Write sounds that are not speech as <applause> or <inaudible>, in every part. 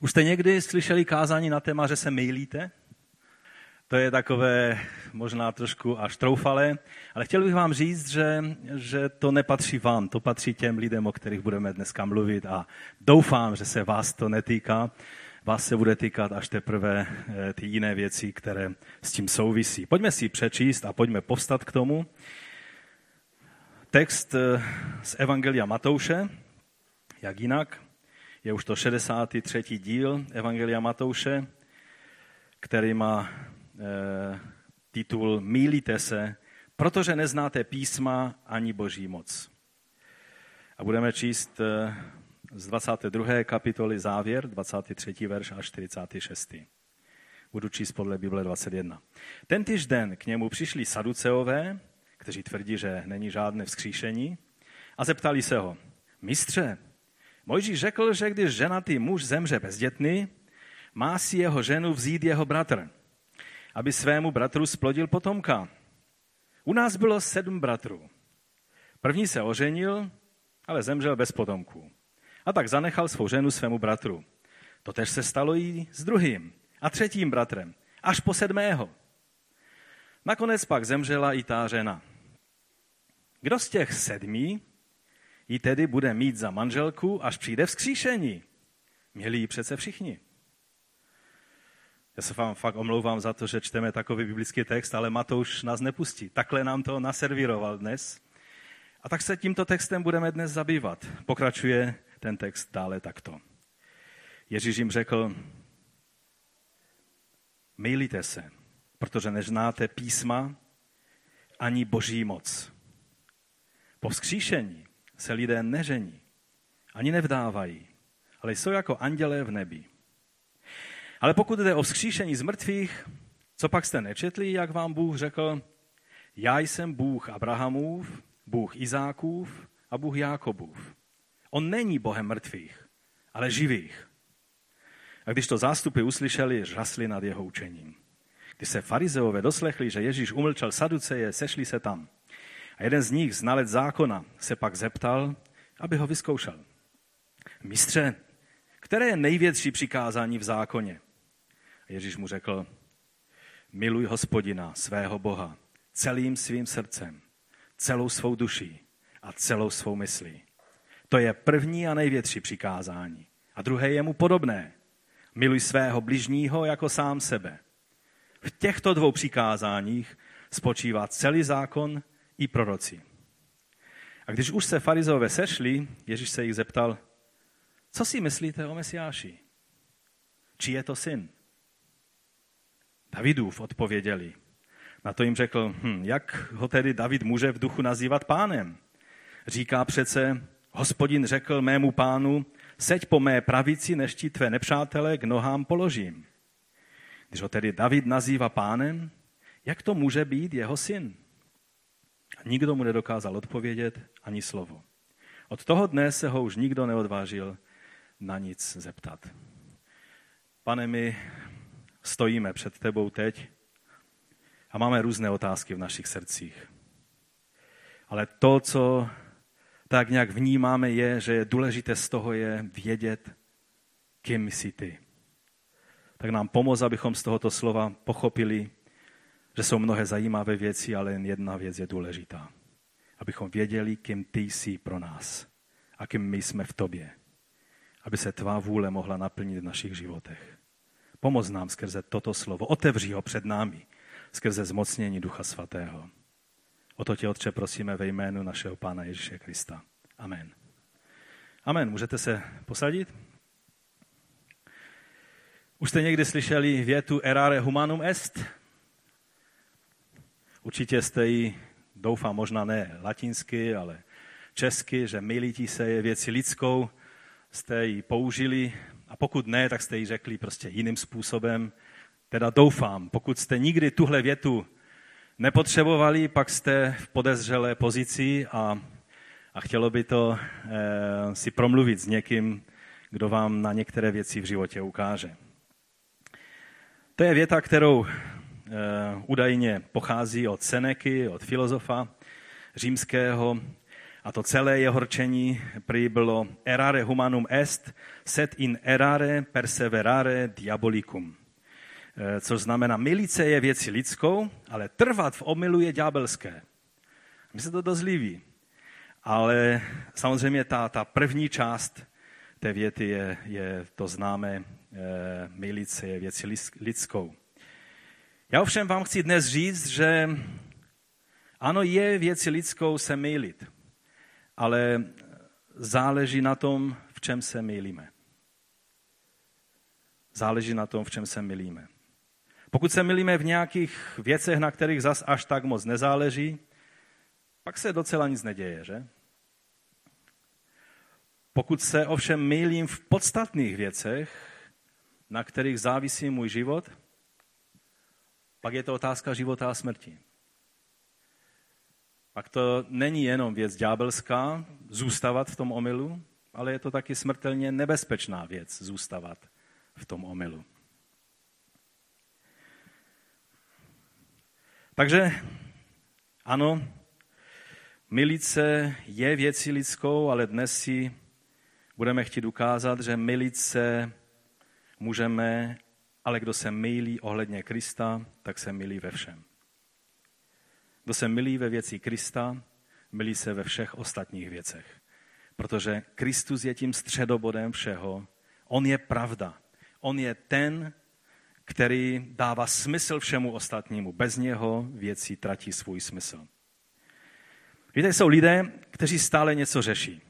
Už jste někdy slyšeli kázání na téma, že se mýlíte? To je takové možná trošku až troufalé, ale chtěl bych vám říct, že, že to nepatří vám, to patří těm lidem, o kterých budeme dneska mluvit a doufám, že se vás to netýká. Vás se bude týkat až teprve eh, ty jiné věci, které s tím souvisí. Pojďme si přečíst a pojďme povstat k tomu. Text eh, z Evangelia Matouše, jak jinak, je už to 63. díl Evangelia Matouše, který má e, titul Mílíte se, protože neznáte písma ani boží moc. A budeme číst e, z 22. kapitoly závěr, 23. verš až 46. Budu číst podle Bible 21. Ten den k němu přišli saduceové, kteří tvrdí, že není žádné vzkříšení, a zeptali se ho, mistře, Mojžíš řekl, že když ženatý muž zemře bezdětný, má si jeho ženu vzít jeho bratr, aby svému bratru splodil potomka. U nás bylo sedm bratrů. První se oženil, ale zemřel bez potomků. A tak zanechal svou ženu svému bratru. Totež se stalo i s druhým a třetím bratrem, až po sedmého. Nakonec pak zemřela i ta žena. Kdo z těch sedmi ji tedy bude mít za manželku, až přijde vzkříšení. Měli ji přece všichni. Já se vám fakt omlouvám za to, že čteme takový biblický text, ale Matouš nás nepustí. Takhle nám to naservíroval dnes. A tak se tímto textem budeme dnes zabývat. Pokračuje ten text dále takto. Ježíš jim řekl, mýlíte se, protože neznáte písma ani boží moc. Po vzkříšení se lidé nežení, ani nevdávají, ale jsou jako andělé v nebi. Ale pokud jde o vzkříšení z mrtvých, co pak jste nečetli, jak vám Bůh řekl, já jsem Bůh Abrahamův, Bůh Izákův a Bůh Jákobův. On není Bohem mrtvých, ale živých. A když to zástupy uslyšeli, žasli nad jeho učením. Když se farizeové doslechli, že Ježíš umlčel saduceje, sešli se tam. A jeden z nich, znalec zákona, se pak zeptal, aby ho vyzkoušel. Mistře, které je největší přikázání v zákoně? A Ježíš mu řekl, miluj hospodina, svého Boha, celým svým srdcem, celou svou duší a celou svou myslí. To je první a největší přikázání. A druhé je mu podobné. Miluj svého bližního jako sám sebe. V těchto dvou přikázáních spočívá celý zákon i proroci. A když už se farizové sešli, Ježíš se jich zeptal, co si myslíte o Mesiáši? Či je to syn? Davidův odpověděli. Na to jim řekl, hm, jak ho tedy David může v duchu nazývat pánem? Říká přece, hospodin řekl mému pánu, seď po mé pravici, než ti tvé nepřátele k nohám položím. Když ho tedy David nazývá pánem, jak to může být jeho syn? Nikdo mu nedokázal odpovědět ani slovo. Od toho dne se ho už nikdo neodvážil na nic zeptat. Pane, my stojíme před tebou teď a máme různé otázky v našich srdcích. Ale to, co tak nějak vnímáme, je, že je důležité z toho je vědět, kým jsi ty. Tak nám pomoz, abychom z tohoto slova pochopili, že jsou mnohé zajímavé věci, ale jen jedna věc je důležitá. Abychom věděli, kým ty jsi pro nás a kým my jsme v tobě. Aby se tvá vůle mohla naplnit v našich životech. Pomoz nám skrze toto slovo. Otevři ho před námi skrze zmocnění Ducha Svatého. O to tě, Otče, prosíme ve jménu našeho Pána Ježíše Krista. Amen. Amen. Můžete se posadit? Už jste někdy slyšeli větu erare humanum est? Určitě jste ji, doufám, možná ne latinsky, ale česky, že milítí se je věci lidskou, jste ji použili a pokud ne, tak jste ji řekli prostě jiným způsobem. Teda doufám, pokud jste nikdy tuhle větu nepotřebovali, pak jste v podezřelé pozici a, a chtělo by to e, si promluvit s někým, kdo vám na některé věci v životě ukáže. To je věta, kterou údajně pochází od Seneky, od filozofa římského A to celé jeho rčení prý bylo erare humanum est, set in erare perseverare diabolicum. Eh, což znamená, milice je věci lidskou, ale trvat v omylu je ďábelské. Mi se to dost líbí. Ale samozřejmě ta, ta první část té věty je, je to známé, e, milice je věci lidskou. Já ovšem vám chci dnes říct, že ano, je věci lidskou se mýlit, ale záleží na tom, v čem se mýlíme. Záleží na tom, v čem se mylíme. Pokud se milíme v nějakých věcech, na kterých zas až tak moc nezáleží, pak se docela nic neděje, že? Pokud se ovšem mýlím v podstatných věcech, na kterých závisí můj život, pak je to otázka života a smrti. Pak to není jenom věc ďábelská, zůstavat v tom omylu, ale je to taky smrtelně nebezpečná věc, zůstavat v tom omylu. Takže ano, milice je věcí lidskou, ale dnes si budeme chtít ukázat, že milice můžeme, ale kdo se mylí ohledně Krista, tak se mylí ve všem. Kdo se mylí ve věci Krista, mylí se ve všech ostatních věcech. Protože Kristus je tím středobodem všeho. On je pravda. On je ten, který dává smysl všemu ostatnímu. Bez něho věci tratí svůj smysl. Víte, jsou lidé, kteří stále něco řeší.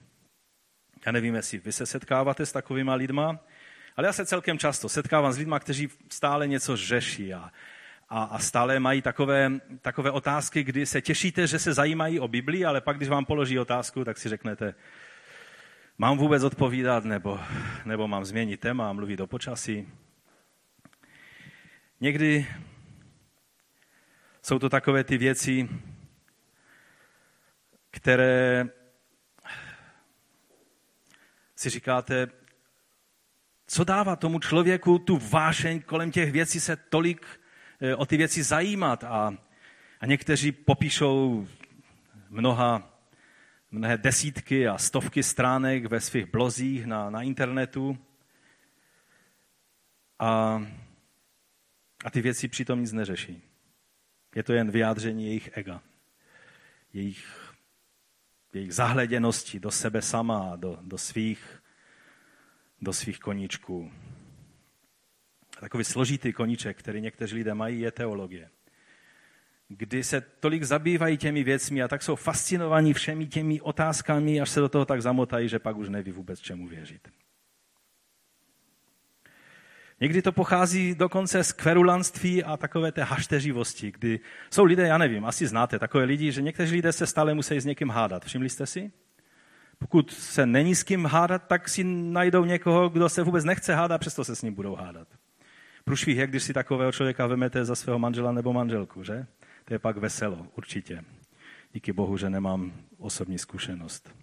Já nevím, jestli vy se setkáváte s takovýma lidma, ale já se celkem často setkávám s lidmi, kteří stále něco řeší a, a, a stále mají takové, takové otázky, kdy se těšíte, že se zajímají o Biblii, ale pak, když vám položí otázku, tak si řeknete, mám vůbec odpovídat, nebo, nebo mám změnit téma a mluvit o počasí. Někdy jsou to takové ty věci, které si říkáte, co dává tomu člověku tu vášeň kolem těch věcí se tolik eh, o ty věci zajímat. A, a někteří popíšou mnoha, mnohé desítky a stovky stránek ve svých blozích na, na internetu. A, a ty věci přitom nic neřeší. Je to jen vyjádření jejich ega, jejich jejich zahleděnosti do sebe sama, do, do, svých, do svých koníčků. Takový složitý koníček, který někteří lidé mají, je teologie. Kdy se tolik zabývají těmi věcmi a tak jsou fascinovaní všemi těmi otázkami, až se do toho tak zamotají, že pak už neví vůbec čemu věřit. Někdy to pochází dokonce z kverulanství a takové té hašteřivosti, kdy jsou lidé, já nevím, asi znáte takové lidi, že někteří lidé se stále musí s někým hádat. Všimli jste si? Pokud se není s kým hádat, tak si najdou někoho, kdo se vůbec nechce hádat, přesto se s ním budou hádat. Průšvih je, když si takového člověka vemete za svého manžela nebo manželku, že? To je pak veselo, určitě. Díky bohu, že nemám osobní zkušenost.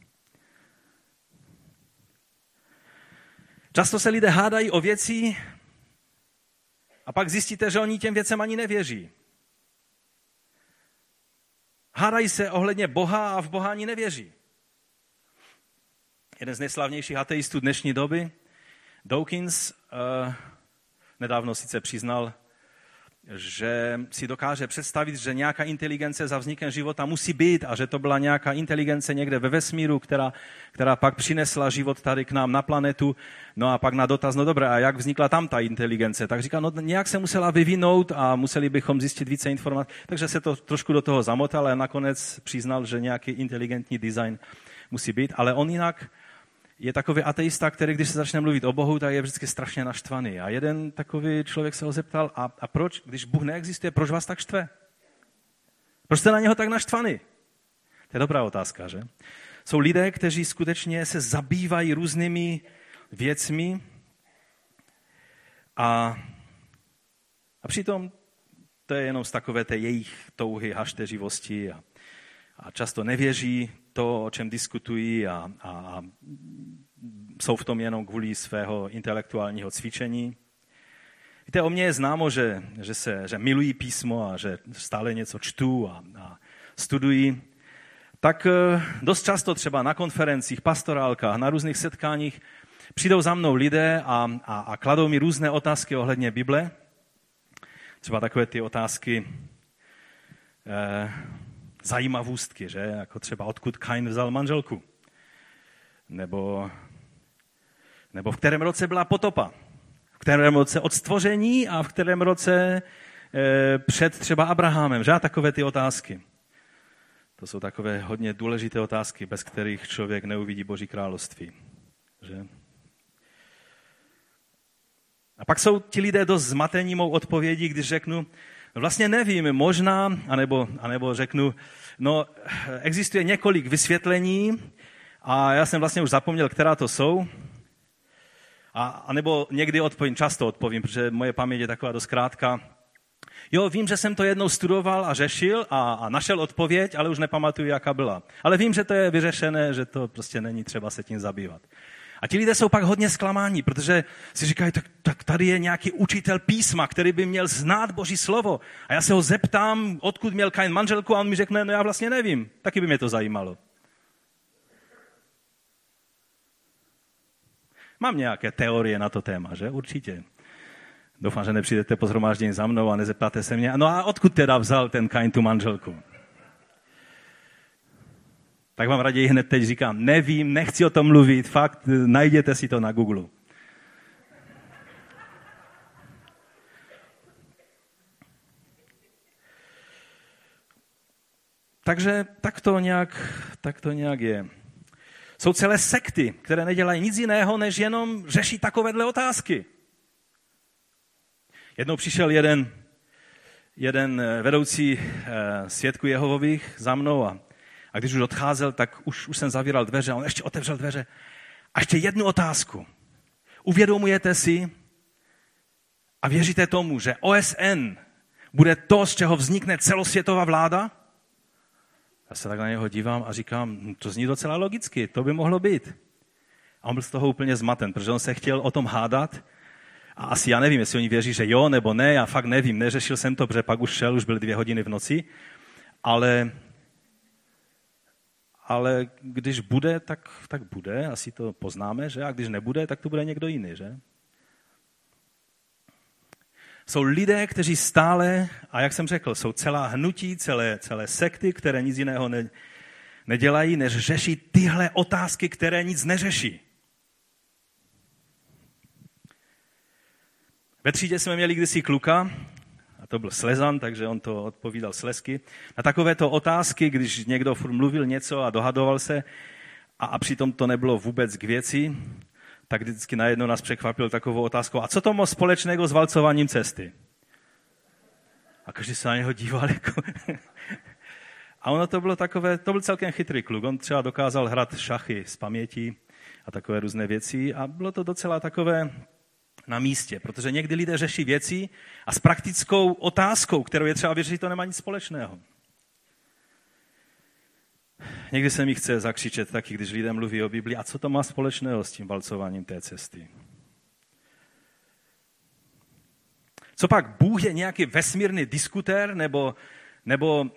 Často se lidé hádají o věci, a pak zjistíte, že oni těm věcem ani nevěří. Hádají se ohledně Boha a v Boha ani nevěří. Jeden z nejslavnějších ateistů dnešní doby, Dawkins, uh, nedávno sice přiznal, že si dokáže představit, že nějaká inteligence za vznikem života musí být a že to byla nějaká inteligence někde ve vesmíru, která, která pak přinesla život tady k nám na planetu. No a pak na dotaz, no dobré, a jak vznikla tam ta inteligence? Tak říká, no nějak se musela vyvinout a museli bychom zjistit více informací. Takže se to trošku do toho zamotal, ale nakonec přiznal, že nějaký inteligentní design musí být. Ale on jinak je takový ateista, který když se začne mluvit o Bohu, tak je vždycky strašně naštvaný. A jeden takový člověk se ho zeptal, a, a proč, když Bůh neexistuje, proč vás tak štve? Proč jste na něho tak naštvaný? To je dobrá otázka, že? Jsou lidé, kteří skutečně se zabývají různými věcmi a, a přitom to je jenom z takové té jejich touhy, hašteřivosti a, a často nevěří to, o čem diskutují a, a, a jsou v tom jenom kvůli svého intelektuálního cvičení. Víte, o mně je známo, že, že, se, že milují písmo a že stále něco čtu a, a studují. tak eh, dost často třeba na konferencích, pastorálkách, na různých setkáních přijdou za mnou lidé a, a, a kladou mi různé otázky ohledně Bible. Třeba takové ty otázky eh, zajímavůstky, že? Jako třeba odkud Kain vzal manželku. Nebo, nebo v kterém roce byla potopa. V kterém roce od stvoření a v kterém roce eh, před třeba Abrahamem. Že? Takové ty otázky. To jsou takové hodně důležité otázky, bez kterých člověk neuvidí Boží království. Že? A pak jsou ti lidé dost zmatení mou odpovědí, když řeknu, vlastně nevím, možná, anebo, anebo řeknu, no existuje několik vysvětlení a já jsem vlastně už zapomněl, která to jsou. A, anebo někdy odpovím, často odpovím, protože moje paměť je taková dost krátká. Jo, vím, že jsem to jednou studoval a řešil a, a našel odpověď, ale už nepamatuju, jaká byla. Ale vím, že to je vyřešené, že to prostě není třeba se tím zabývat. A ti lidé jsou pak hodně zklamáni, protože si říkají, tak, tak tady je nějaký učitel písma, který by měl znát Boží slovo. A já se ho zeptám, odkud měl Kain manželku a on mi řekne, no já vlastně nevím. Taky by mě to zajímalo. Mám nějaké teorie na to téma, že? Určitě. Doufám, že nepřijdete po zhromáždění za mnou a nezeptáte se mě, no a odkud teda vzal ten Kain tu manželku? Tak vám raději hned teď říkám, nevím, nechci o tom mluvit, fakt, najděte si to na Google. Takže tak to, nějak, tak to nějak je. Jsou celé sekty, které nedělají nic jiného, než jenom řešit takovéhle otázky. Jednou přišel jeden, jeden vedoucí eh, svědků Jehovových za mnou a a když už odcházel, tak už, už jsem zavíral dveře a on ještě otevřel dveře. A ještě jednu otázku. Uvědomujete si a věříte tomu, že OSN bude to, z čeho vznikne celosvětová vláda? Já se tak na něho dívám a říkám, hm, to zní docela logicky, to by mohlo být. A on byl z toho úplně zmaten, protože on se chtěl o tom hádat. A asi já nevím, jestli oni věří, že jo nebo ne, já fakt nevím, neřešil jsem to, protože pak už šel, už byly dvě hodiny v noci. Ale ale když bude, tak, tak bude, asi to poznáme, že? A když nebude, tak to bude někdo jiný, že? Jsou lidé, kteří stále, a jak jsem řekl, jsou celá hnutí, celé, celé sekty, které nic jiného ne, nedělají, než řeší tyhle otázky, které nic neřeší. Ve třídě jsme měli kdysi kluka, to byl Slezan, takže on to odpovídal Slesky. Na takovéto otázky, když někdo furt mluvil něco a dohadoval se a, a přitom to nebylo vůbec k věci, tak vždycky najednou nás překvapil takovou otázkou, a co to má společného s valcováním cesty? A každý se na něho díval jako... <laughs> a ono to bylo takové, to byl celkem chytrý kluk. On třeba dokázal hrát šachy z paměti a takové různé věci a bylo to docela takové na místě, protože někdy lidé řeší věci a s praktickou otázkou, kterou je třeba vyřešit, to nemá nic společného. Někdy se mi chce zakřičet taky, když lidé mluví o Biblii, a co to má společného s tím valcováním té cesty? Co pak Bůh je nějaký vesmírný diskutér, nebo, nebo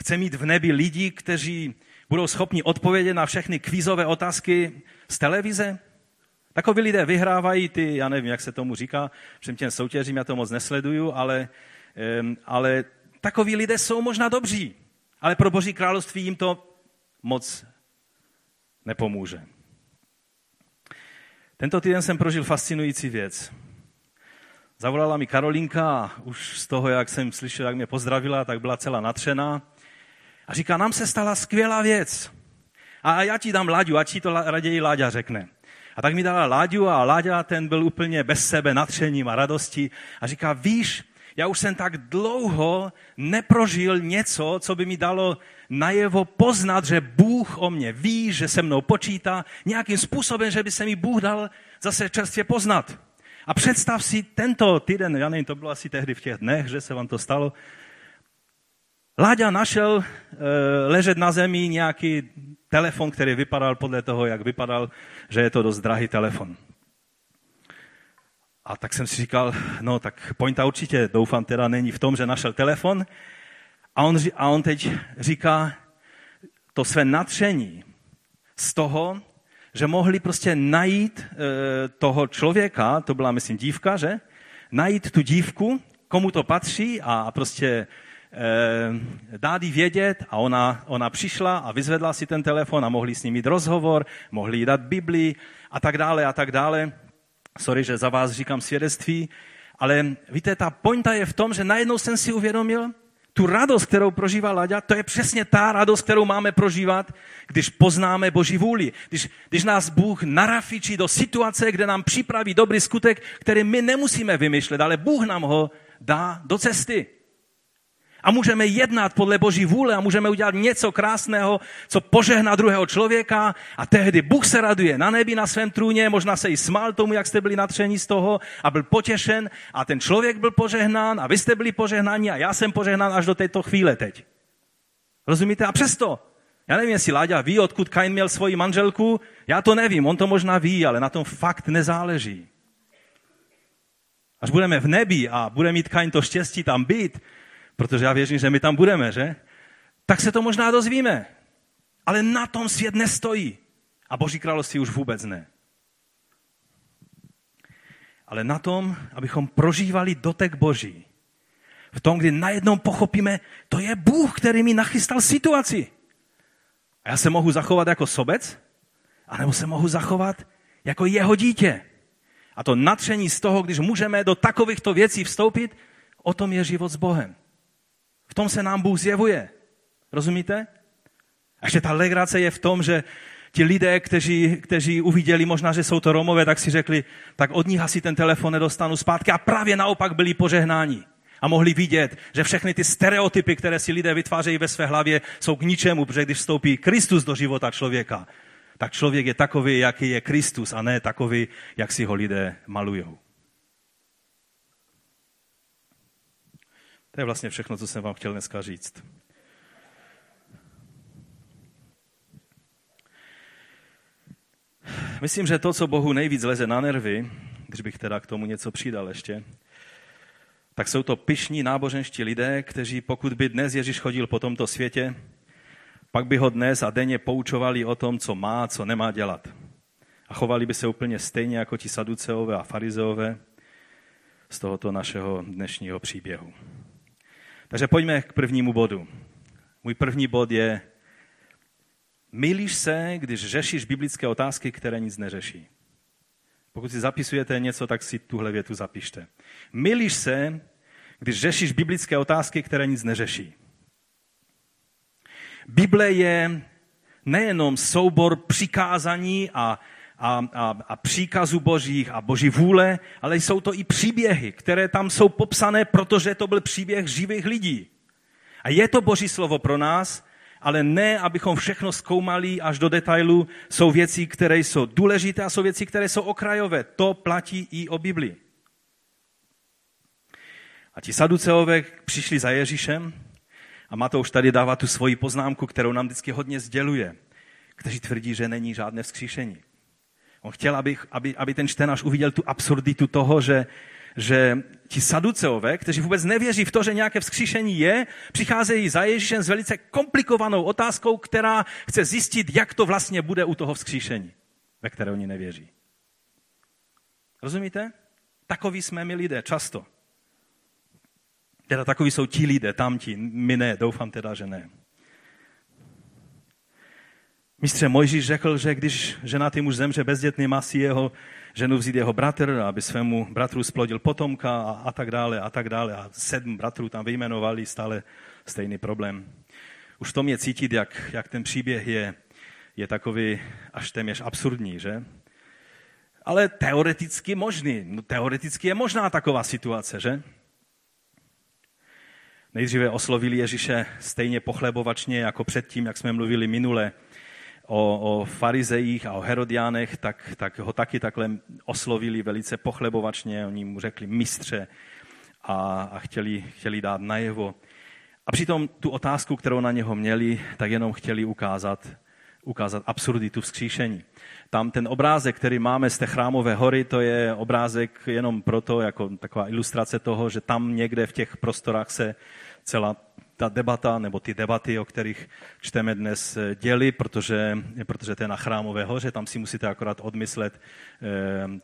chce mít v nebi lidi, kteří budou schopni odpovědět na všechny kvízové otázky z televize? Takoví lidé vyhrávají ty, já nevím, jak se tomu říká, všem těm soutěžím, já to moc nesleduju, ale, ale takoví lidé jsou možná dobří, ale pro Boží království jim to moc nepomůže. Tento týden jsem prožil fascinující věc. Zavolala mi Karolinka a už z toho, jak jsem slyšel, jak mě pozdravila, tak byla celá natřená. A říká, nám se stala skvělá věc. A já ti dám Láďu, ať ti to raději Láďa řekne. A tak mi dala Láďu a Láďa ten byl úplně bez sebe natřením a radostí a říká, víš, já už jsem tak dlouho neprožil něco, co by mi dalo najevo poznat, že Bůh o mě ví, že se mnou počítá, nějakým způsobem, že by se mi Bůh dal zase čerstvě poznat. A představ si tento týden, já nevím, to bylo asi tehdy v těch dnech, že se vám to stalo, Láďa našel e, ležet na zemi nějaký telefon, který vypadal podle toho, jak vypadal, že je to dost drahý telefon. A tak jsem si říkal, no tak pointa určitě, doufám teda není v tom, že našel telefon. A on, a on teď říká, to své natření z toho, že mohli prostě najít e, toho člověka, to byla, myslím, dívka, že? Najít tu dívku, komu to patří a prostě dát jí vědět a ona, ona přišla a vyzvedla si ten telefon a mohli s ním mít rozhovor, mohli jí dát Biblii a tak dále a tak dále. Sorry, že za vás říkám svědectví, ale víte, ta pointa je v tom, že najednou jsem si uvědomil, tu radost, kterou prožívá Laďa, to je přesně ta radost, kterou máme prožívat, když poznáme Boží vůli. Když, když nás Bůh narafičí do situace, kde nám připraví dobrý skutek, který my nemusíme vymýšlet, ale Bůh nám ho dá do cesty. A můžeme jednat podle Boží vůle a můžeme udělat něco krásného, co požehná druhého člověka a tehdy Bůh se raduje na nebi na svém trůně, možná se i smál tomu, jak jste byli natření z toho a byl potěšen a ten člověk byl požehnán a vy jste byli požehnáni a já jsem požehnán až do této chvíle teď. Rozumíte? A přesto, já nevím, jestli Láďa ví, odkud Kain měl svoji manželku, já to nevím, on to možná ví, ale na tom fakt nezáleží. Až budeme v nebi a bude mít Kain to štěstí tam být, protože já věřím, že my tam budeme, že? Tak se to možná dozvíme. Ale na tom svět nestojí. A Boží království už vůbec ne. Ale na tom, abychom prožívali dotek Boží. V tom, kdy najednou pochopíme, to je Bůh, který mi nachystal situaci. A já se mohu zachovat jako sobec, anebo se mohu zachovat jako jeho dítě. A to natření z toho, když můžeme do takovýchto věcí vstoupit, o tom je život s Bohem. V tom se nám Bůh zjevuje. Rozumíte? A ještě ta legrace je v tom, že ti lidé, kteří, kteří uviděli možná, že jsou to Romové, tak si řekli, tak od nich asi ten telefon nedostanu zpátky a právě naopak byli požehnáni. A mohli vidět, že všechny ty stereotypy, které si lidé vytvářejí ve své hlavě, jsou k ničemu, protože když vstoupí Kristus do života člověka, tak člověk je takový, jaký je Kristus a ne takový, jak si ho lidé malujou. To je vlastně všechno, co jsem vám chtěl dneska říct. Myslím, že to, co Bohu nejvíc leze na nervy, když bych teda k tomu něco přidal ještě, tak jsou to pyšní náboženští lidé, kteří pokud by dnes Ježíš chodil po tomto světě, pak by ho dnes a denně poučovali o tom, co má, co nemá dělat. A chovali by se úplně stejně jako ti saduceové a farizeové z tohoto našeho dnešního příběhu. Takže pojďme k prvnímu bodu. Můj první bod je, milíš se, když řešíš biblické otázky, které nic neřeší. Pokud si zapisujete něco, tak si tuhle větu zapište. Milíš se, když řešíš biblické otázky, které nic neřeší. Bible je nejenom soubor přikázání a a, a, a příkazů božích a boží vůle, ale jsou to i příběhy, které tam jsou popsané, protože to byl příběh živých lidí. A je to boží slovo pro nás, ale ne, abychom všechno zkoumali až do detailu. Jsou věci, které jsou důležité a jsou věci, které jsou okrajové. To platí i o Biblii. A ti saduceové přišli za Ježíšem a Matouš tady dává tu svoji poznámku, kterou nám vždycky hodně sděluje, kteří tvrdí, že není žádné vzkříšení. On chtěl, aby, aby, aby ten čtenář uviděl tu absurditu toho, že, že ti saduceové, kteří vůbec nevěří v to, že nějaké vzkříšení je, přicházejí za Ježíšem s velice komplikovanou otázkou, která chce zjistit, jak to vlastně bude u toho vzkříšení, ve které oni nevěří. Rozumíte? Takoví jsme my lidé, často. Teda takoví jsou ti lidé, tamti, my ne, doufám teda, že ne. Mistře Mojžíš řekl, že když ženatý muž zemře bezdětný, má si jeho ženu vzít jeho bratr, aby svému bratru splodil potomka a, a tak dále a tak dále. A sedm bratrů tam vyjmenovali stále stejný problém. Už v tom je cítit, jak, jak ten příběh je, je takový až téměř absurdní, že? Ale teoreticky možný. No, teoreticky je možná taková situace, že? Nejdříve oslovili Ježíše stejně pochlebovačně jako předtím, jak jsme mluvili minule, o, o farizejích a o herodiánech, tak, tak ho taky takhle oslovili velice pochlebovačně. Oni mu řekli mistře a, a chtěli, chtěli dát najevo. A přitom tu otázku, kterou na něho měli, tak jenom chtěli ukázat, ukázat absurditu vzkříšení. Tam ten obrázek, který máme z té chrámové hory, to je obrázek jenom proto, jako taková ilustrace toho, že tam někde v těch prostorách se celá ta debata nebo ty debaty, o kterých čteme dnes, děli, protože, protože to je na Chrámové hoře, tam si musíte akorát odmyslet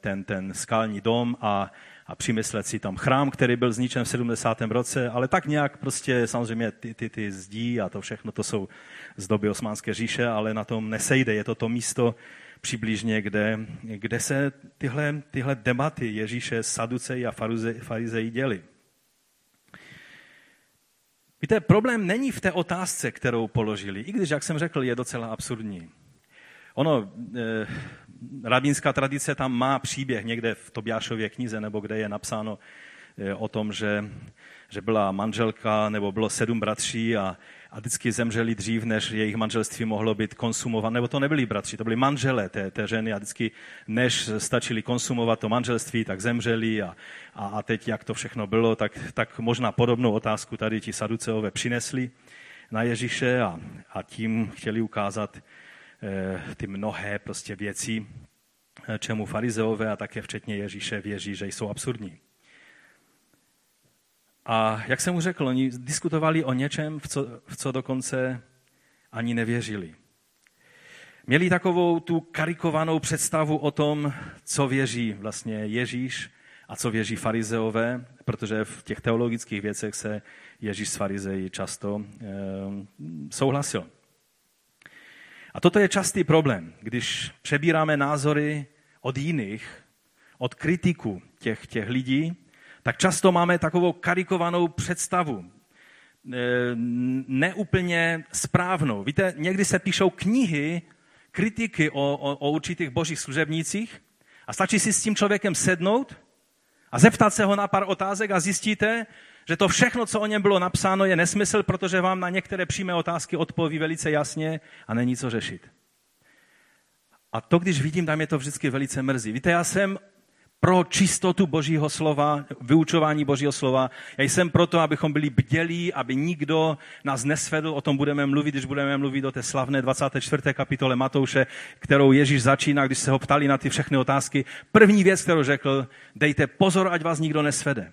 ten, ten skalní dom a, a přimyslet si tam chrám, který byl zničen v 70. roce, ale tak nějak prostě samozřejmě ty, ty, ty zdí a to všechno, to jsou z doby Osmanské říše, ale na tom nesejde. Je to to místo přibližně, kde, kde se tyhle, tyhle debaty Ježíše, Saduceji a farizeji děli. Víte, problém není v té otázce, kterou položili, i když, jak jsem řekl, je docela absurdní. Ono, eh, rabínská tradice tam má příběh někde v Tobiášově knize, nebo kde je napsáno eh, o tom, že, že byla manželka, nebo bylo sedm bratří a, a vždycky zemřeli dřív, než jejich manželství mohlo být konsumovat. Nebo to nebyli bratři, to byli manželé té, té ženy a vždycky, než stačili konsumovat to manželství, tak zemřeli a, a, a teď, jak to všechno bylo, tak, tak možná podobnou otázku tady ti saduceové přinesli na Ježíše a, a tím chtěli ukázat, Eh, ty mnohé prostě věci, eh, čemu farizeové a také včetně Ježíše věří, že jsou absurdní. A jak jsem mu řekl, oni diskutovali o něčem, v co, v co dokonce ani nevěřili. Měli takovou tu karikovanou představu o tom, co věří vlastně Ježíš a co věří farizeové, protože v těch teologických věcech se Ježíš s farizeji často e, souhlasil. A toto je častý problém, když přebíráme názory od jiných, od kritiku těch, těch lidí, tak často máme takovou karikovanou představu, e, neúplně správnou. Víte, někdy se píšou knihy, kritiky o, o, o určitých božích služebnících a stačí si s tím člověkem sednout a zeptat se ho na pár otázek a zjistíte, že to všechno, co o něm bylo napsáno, je nesmysl, protože vám na některé přímé otázky odpoví velice jasně a není co řešit. A to, když vidím, tam je to vždycky velice mrzí. Víte, já jsem pro čistotu Božího slova, vyučování Božího slova. Já jsem proto, abychom byli bdělí, aby nikdo nás nesvedl. O tom budeme mluvit, když budeme mluvit o té slavné 24. kapitole Matouše, kterou Ježíš začíná, když se ho ptali na ty všechny otázky. První věc, kterou řekl, dejte pozor, ať vás nikdo nesvede.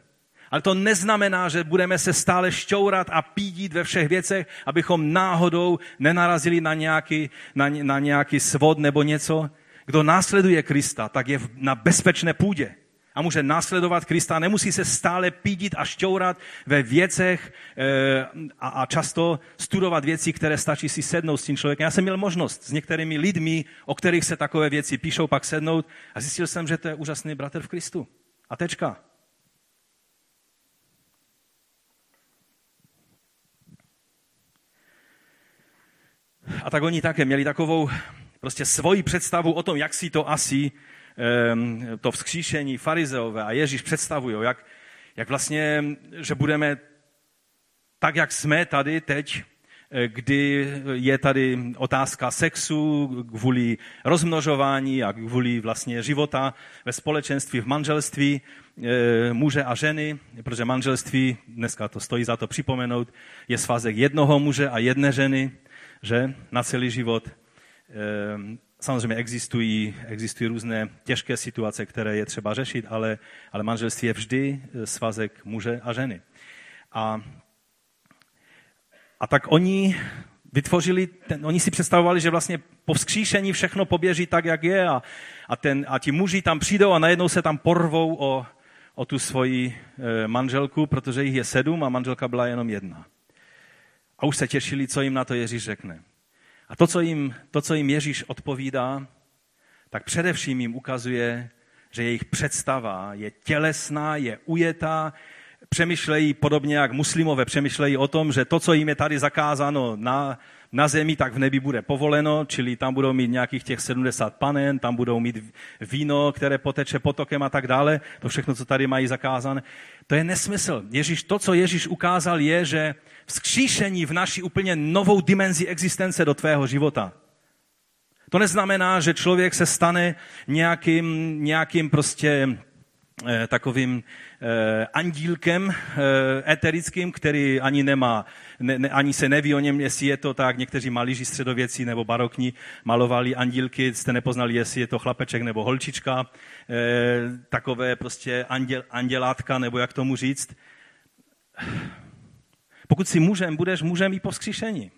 Ale to neznamená, že budeme se stále šťourat a pídit ve všech věcech, abychom náhodou nenarazili na nějaký, na, na nějaký svod nebo něco. Kdo následuje Krista, tak je na bezpečné půdě a může následovat Krista. Nemusí se stále pídit a šťourat ve věcech e, a, a často studovat věci, které stačí si sednout s tím člověkem. Já jsem měl možnost s některými lidmi, o kterých se takové věci píšou, pak sednout a zjistil jsem, že to je úžasný bratr v Kristu. A tečka. A tak oni také měli takovou prostě svoji představu o tom, jak si to asi to vzkříšení farizeové a Ježíš představují, jak, jak vlastně, že budeme tak, jak jsme tady teď, eh, kdy je tady otázka sexu kvůli rozmnožování a kvůli vlastně života ve společenství, v manželství eh, muže a ženy, protože manželství, dneska to stojí za to připomenout, je svazek jednoho muže a jedné ženy že na celý život. Ehm, samozřejmě existují, existují různé těžké situace, které je třeba řešit, ale, ale manželství je vždy eh, svazek muže a ženy. A, a tak oni vytvořili, ten, oni si představovali, že vlastně po vzkříšení všechno poběží tak, jak je a, a, ten, a ti muži tam přijdou a najednou se tam porvou o, o tu svoji e, manželku, protože jich je sedm a manželka byla jenom jedna. A už se těšili, co jim na to Ježíš řekne. A to, co jim, to, co jim Ježíš odpovídá, tak především jim ukazuje, že jejich představa je tělesná, je ujetá, přemýšlejí podobně jak muslimové, přemýšlejí o tom, že to, co jim je tady zakázáno na, na zemi, tak v nebi bude povoleno, čili tam budou mít nějakých těch 70 panen, tam budou mít víno, které poteče potokem a tak dále, to všechno, co tady mají zakázané. To je nesmysl. Ježíš, to, co Ježíš ukázal, je, že vzkříšení vnaší úplně novou dimenzi existence do tvého života. To neznamená, že člověk se stane nějakým, nějakým prostě takovým eh, andílkem eh, eterickým, který ani nemá, ne, ne, ani se neví o něm, jestli je to tak. Někteří malíři středověcí nebo barokní malovali andílky, jste nepoznali, jestli je to chlapeček nebo holčička, takové prostě anděl, andělátka, nebo jak tomu říct. Pokud si mužem, budeš mužem i po vzkříšení.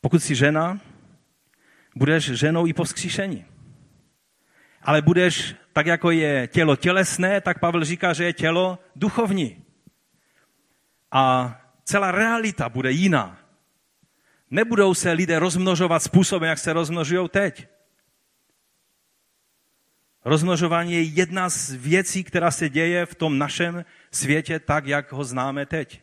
Pokud jsi žena, budeš ženou i po vzkříšení. Ale budeš, tak jako je tělo tělesné, tak Pavel říká, že je tělo duchovní. A celá realita bude jiná. Nebudou se lidé rozmnožovat způsobem, jak se rozmnožují teď. Rozmnožování je jedna z věcí, která se děje v tom našem světě tak, jak ho známe teď.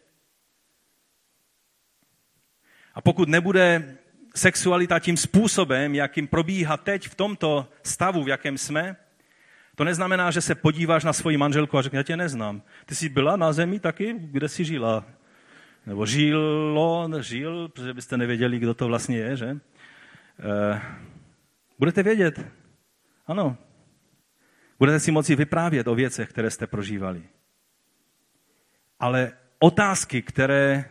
A pokud nebude sexualita tím způsobem, jakým probíhá teď v tomto stavu, v jakém jsme, to neznamená, že se podíváš na svoji manželku a řekne, já tě neznám. Ty jsi byla na zemi taky? Kde jsi žila? Nebo žilo, žil, protože byste nevěděli, kdo to vlastně je, že? E, budete vědět. Ano. Budete si moci vyprávět o věcech, které jste prožívali. Ale otázky, které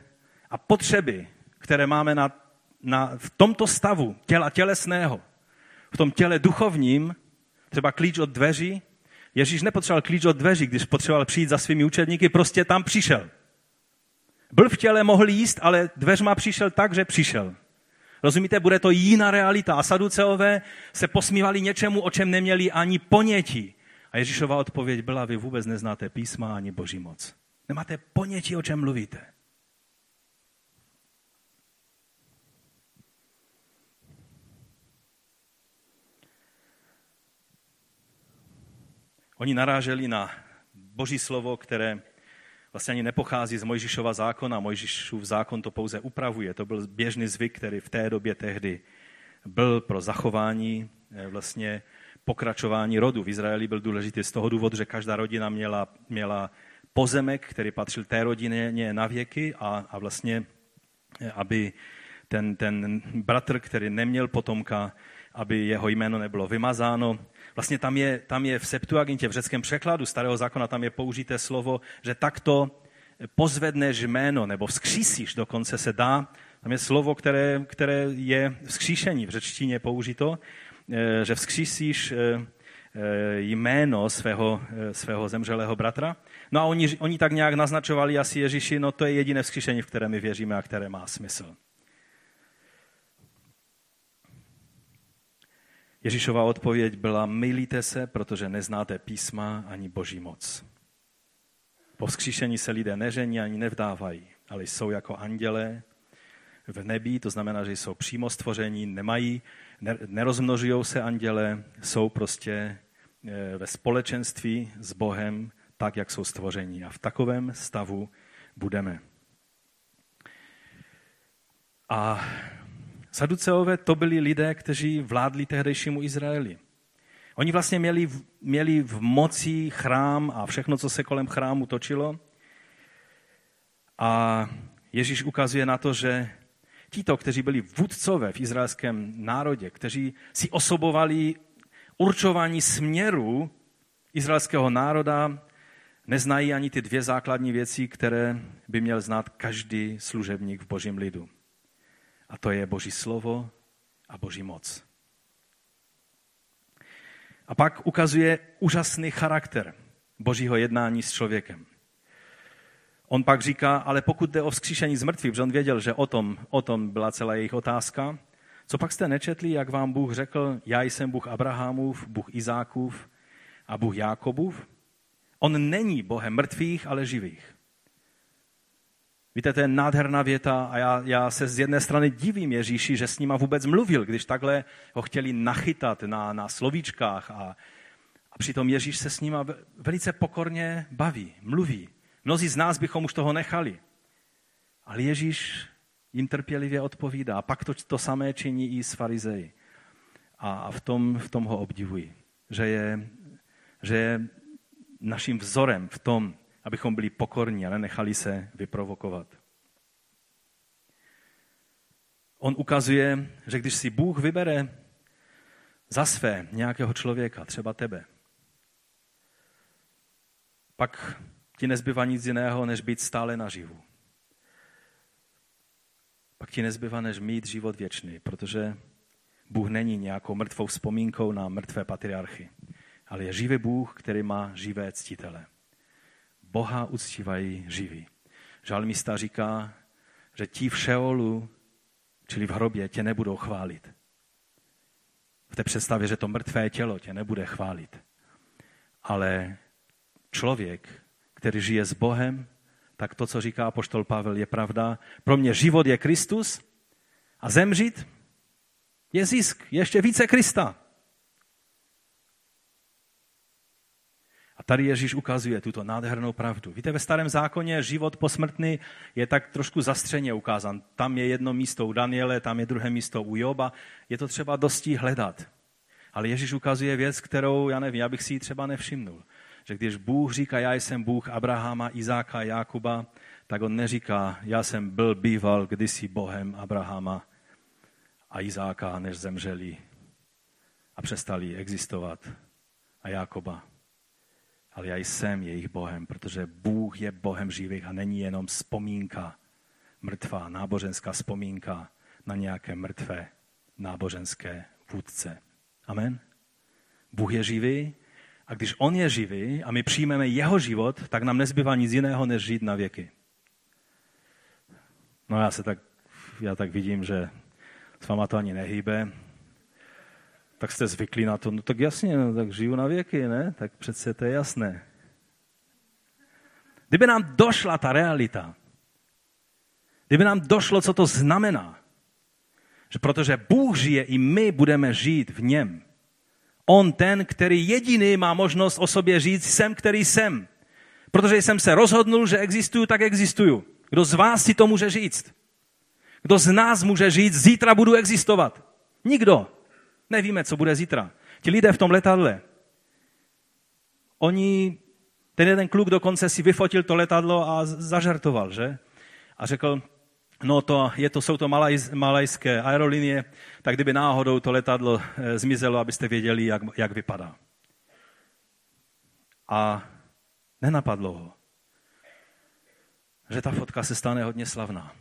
a potřeby, které máme na, na, v tomto stavu těla tělesného, v tom těle duchovním, třeba klíč od dveří, Ježíš nepotřeboval klíč od dveří, když potřeboval přijít za svými učedníky, prostě tam přišel. Byl v těle, mohl jíst, ale dveřma přišel tak, že přišel. Rozumíte, bude to jiná realita. A saduceové se posmívali něčemu, o čem neměli ani ponětí. A Ježíšova odpověď byla, vy vůbec neznáte písma ani boží moc. Nemáte ponětí, o čem mluvíte. Oni naráželi na boží slovo, které vlastně ani nepochází z Mojžišova zákona. Mojžišův zákon to pouze upravuje. To byl běžný zvyk, který v té době tehdy byl pro zachování eh, vlastně pokračování rodu. V Izraeli byl důležitý z toho důvodu, že každá rodina měla, měla pozemek, který patřil té rodině na věky a, a vlastně, eh, aby ten, ten bratr, který neměl potomka, aby jeho jméno nebylo vymazáno. Vlastně tam je, tam je v Septuagintě, v řeckém překladu starého zákona, tam je použité slovo, že takto pozvedneš jméno, nebo vzkřísíš, dokonce se dá. Tam je slovo, které, které je vzkříšení v řečtině použito, eh, že vzkřísíš eh, eh, jméno svého, svého zemřelého bratra. No a oni, oni tak nějak naznačovali asi Ježíši, no to je jediné vzkříšení, v které my věříme a které má smysl. Ježíšova odpověď byla, milíte se, protože neznáte písma ani boží moc. Po vzkříšení se lidé nežení ani nevdávají, ale jsou jako andělé v nebi, to znamená, že jsou přímo stvoření, nemají, nerozmnožují se anděle, jsou prostě eh, ve společenství s Bohem tak, jak jsou stvoření. A v takovém stavu budeme. A Saduceové to byli lidé, kteří vládli tehdejšímu Izraeli. Oni vlastně měli, měli v moci chrám a všechno, co se kolem chrámu točilo. A Ježíš ukazuje na to, že tito, kteří byli vůdcové v izraelském národě, kteří si osobovali určování směru izraelského národa, neznají ani ty dvě základní věci, které by měl znát každý služebník v božím lidu. A to je Boží slovo a Boží moc. A pak ukazuje úžasný charakter Božího jednání s člověkem. On pak říká, ale pokud jde o vzkříšení z mrtvých, protože on věděl, že o tom, o tom byla celá jejich otázka, co pak jste nečetli, jak vám Bůh řekl, já jsem Bůh Abrahamův, Bůh Izákův a Bůh Jákobův? On není Bohem mrtvých, ale živých. Víte, to je nádherná věta a já, já se z jedné strany divím Ježíši, že s nima vůbec mluvil, když takhle ho chtěli nachytat na, na slovíčkách a, a přitom Ježíš se s nima velice pokorně baví, mluví. Mnozí z nás bychom už toho nechali. Ale Ježíš jim trpělivě odpovídá. A pak to, to samé činí i s farizeji. A v tom, v tom ho obdivuji. Že je, že je naším vzorem v tom, abychom byli pokorní, ale nechali se vyprovokovat. On ukazuje, že když si Bůh vybere za své nějakého člověka, třeba tebe, pak ti nezbyvá nic jiného, než být stále naživu. Pak ti nezbyvá, než mít život věčný, protože Bůh není nějakou mrtvou vzpomínkou na mrtvé patriarchy, ale je živý Bůh, který má živé ctitele. Boha uctívají živí. Žalmista říká, že ti v Šeolu, čili v hrobě, tě nebudou chválit. V té představě, že to mrtvé tělo tě nebude chválit. Ale člověk, který žije s Bohem, tak to, co říká apoštol Pavel, je pravda. Pro mě život je Kristus a zemřít je zisk. Ještě více Krista. Tady Ježíš ukazuje tuto nádhernou pravdu. Víte, ve starém zákoně život posmrtný je tak trošku zastřeně ukázán. Tam je jedno místo u Daniele, tam je druhé místo u Joba. Je to třeba dosti hledat. Ale Ježíš ukazuje věc, kterou, já nevím, já bych si ji třeba nevšimnul. Že když Bůh říká, já jsem Bůh Abrahama, Izáka, Jákuba, tak on neříká, já jsem byl, býval kdysi Bohem Abrahama a Izáka, než zemřeli a přestali existovat a Jákoba ale já jsem jejich Bohem, protože Bůh je Bohem živých a není jenom vzpomínka, mrtvá náboženská vzpomínka na nějaké mrtvé náboženské vůdce. Amen? Bůh je živý a když On je živý a my přijmeme Jeho život, tak nám nezbývá nic jiného, než žít na věky. No já se tak, já tak vidím, že s váma to ani nehýbe, tak jste zvyklí na to, no tak jasně, no, tak žiju na věky, ne? Tak přece to je jasné. Kdyby nám došla ta realita, kdyby nám došlo, co to znamená, že protože Bůh žije, i my budeme žít v něm. On ten, který jediný má možnost o sobě říct, jsem, který jsem. Protože jsem se rozhodnul, že existuju, tak existuju. Kdo z vás si to může říct? Kdo z nás může říct, zítra budu existovat? Nikdo. Nevíme, co bude zítra. Ti lidé v tom letadle, oni, ten jeden kluk dokonce si vyfotil to letadlo a zažartoval, že? A řekl, no to, je to, jsou to malaj, malajské aerolinie, tak kdyby náhodou to letadlo e, zmizelo, abyste věděli, jak, jak vypadá. A nenapadlo ho, že ta fotka se stane hodně slavná.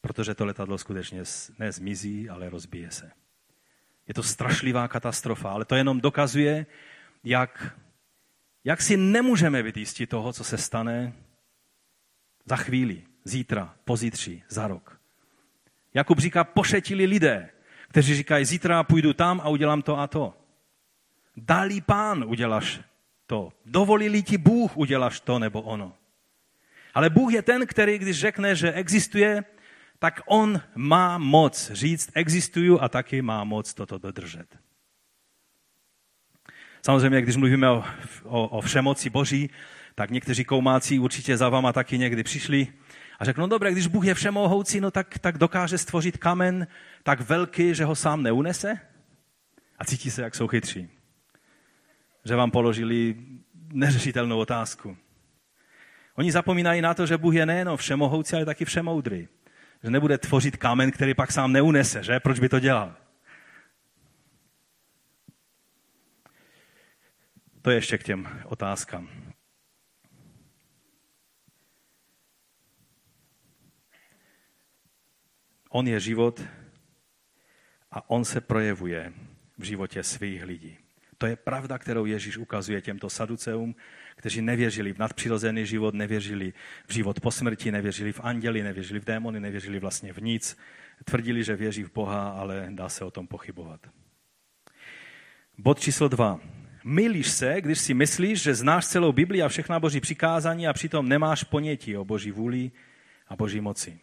Protože to letadlo skutečně nezmizí, ale rozbije se. Je to strašlivá katastrofa, ale to jenom dokazuje, jak, jak si nemůžeme být jistí toho, co se stane za chvíli, zítra, pozítří, za rok. Jakub říká, pošetili lidé, kteří říkají, zítra půjdu tam a udělám to a to. Dali pán, uděláš to. Dovolili ti Bůh, uděláš to nebo ono. Ale Bůh je ten, který, když řekne, že existuje, tak on má moc říct, existuju a taky má moc toto dodržet. Samozřejmě, když mluvíme o, o, o všemoci Boží, tak někteří koumáci určitě za váma taky někdy přišli a řeknou, no dobré, když Bůh je všemohoucí, no tak, tak dokáže stvořit kamen tak velký, že ho sám neunese? A cítí se, jak jsou chytří. Že vám položili neřešitelnou otázku. Oni zapomínají na to, že Bůh je nejen všemohoucí, ale taky všemoudrý že nebude tvořit kámen, který pak sám neunese, že? Proč by to dělal? To je ještě k těm otázkám. On je život a on se projevuje v životě svých lidí. To je pravda, kterou Ježíš ukazuje těmto saduceum, kteří nevěřili v nadpřirozený život, nevěřili v život po smrti, nevěřili v anděli, nevěřili v démony, nevěřili vlastně v nic. Tvrdili, že věří v Boha, ale dá se o tom pochybovat. Bod číslo dva. Milíš se, když si myslíš, že znáš celou Bibli a všechna boží přikázání a přitom nemáš ponětí o boží vůli a boží moci.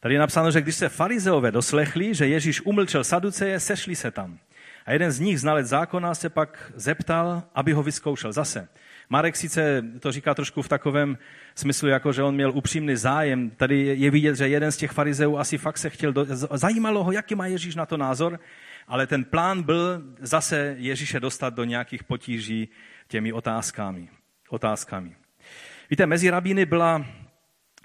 Tady je napsáno, že když se farizeové doslechli, že Ježíš umlčel saduceje, sešli se tam. A jeden z nich, znalec zákona, se pak zeptal, aby ho vyzkoušel zase. Marek sice to říká trošku v takovém smyslu, jako že on měl upřímný zájem. Tady je vidět, že jeden z těch farizeů asi fakt se chtěl, do... zajímalo ho, jaký má Ježíš na to názor, ale ten plán byl zase Ježíše dostat do nějakých potíží těmi otázkami. otázkami. Víte, mezi rabíny byla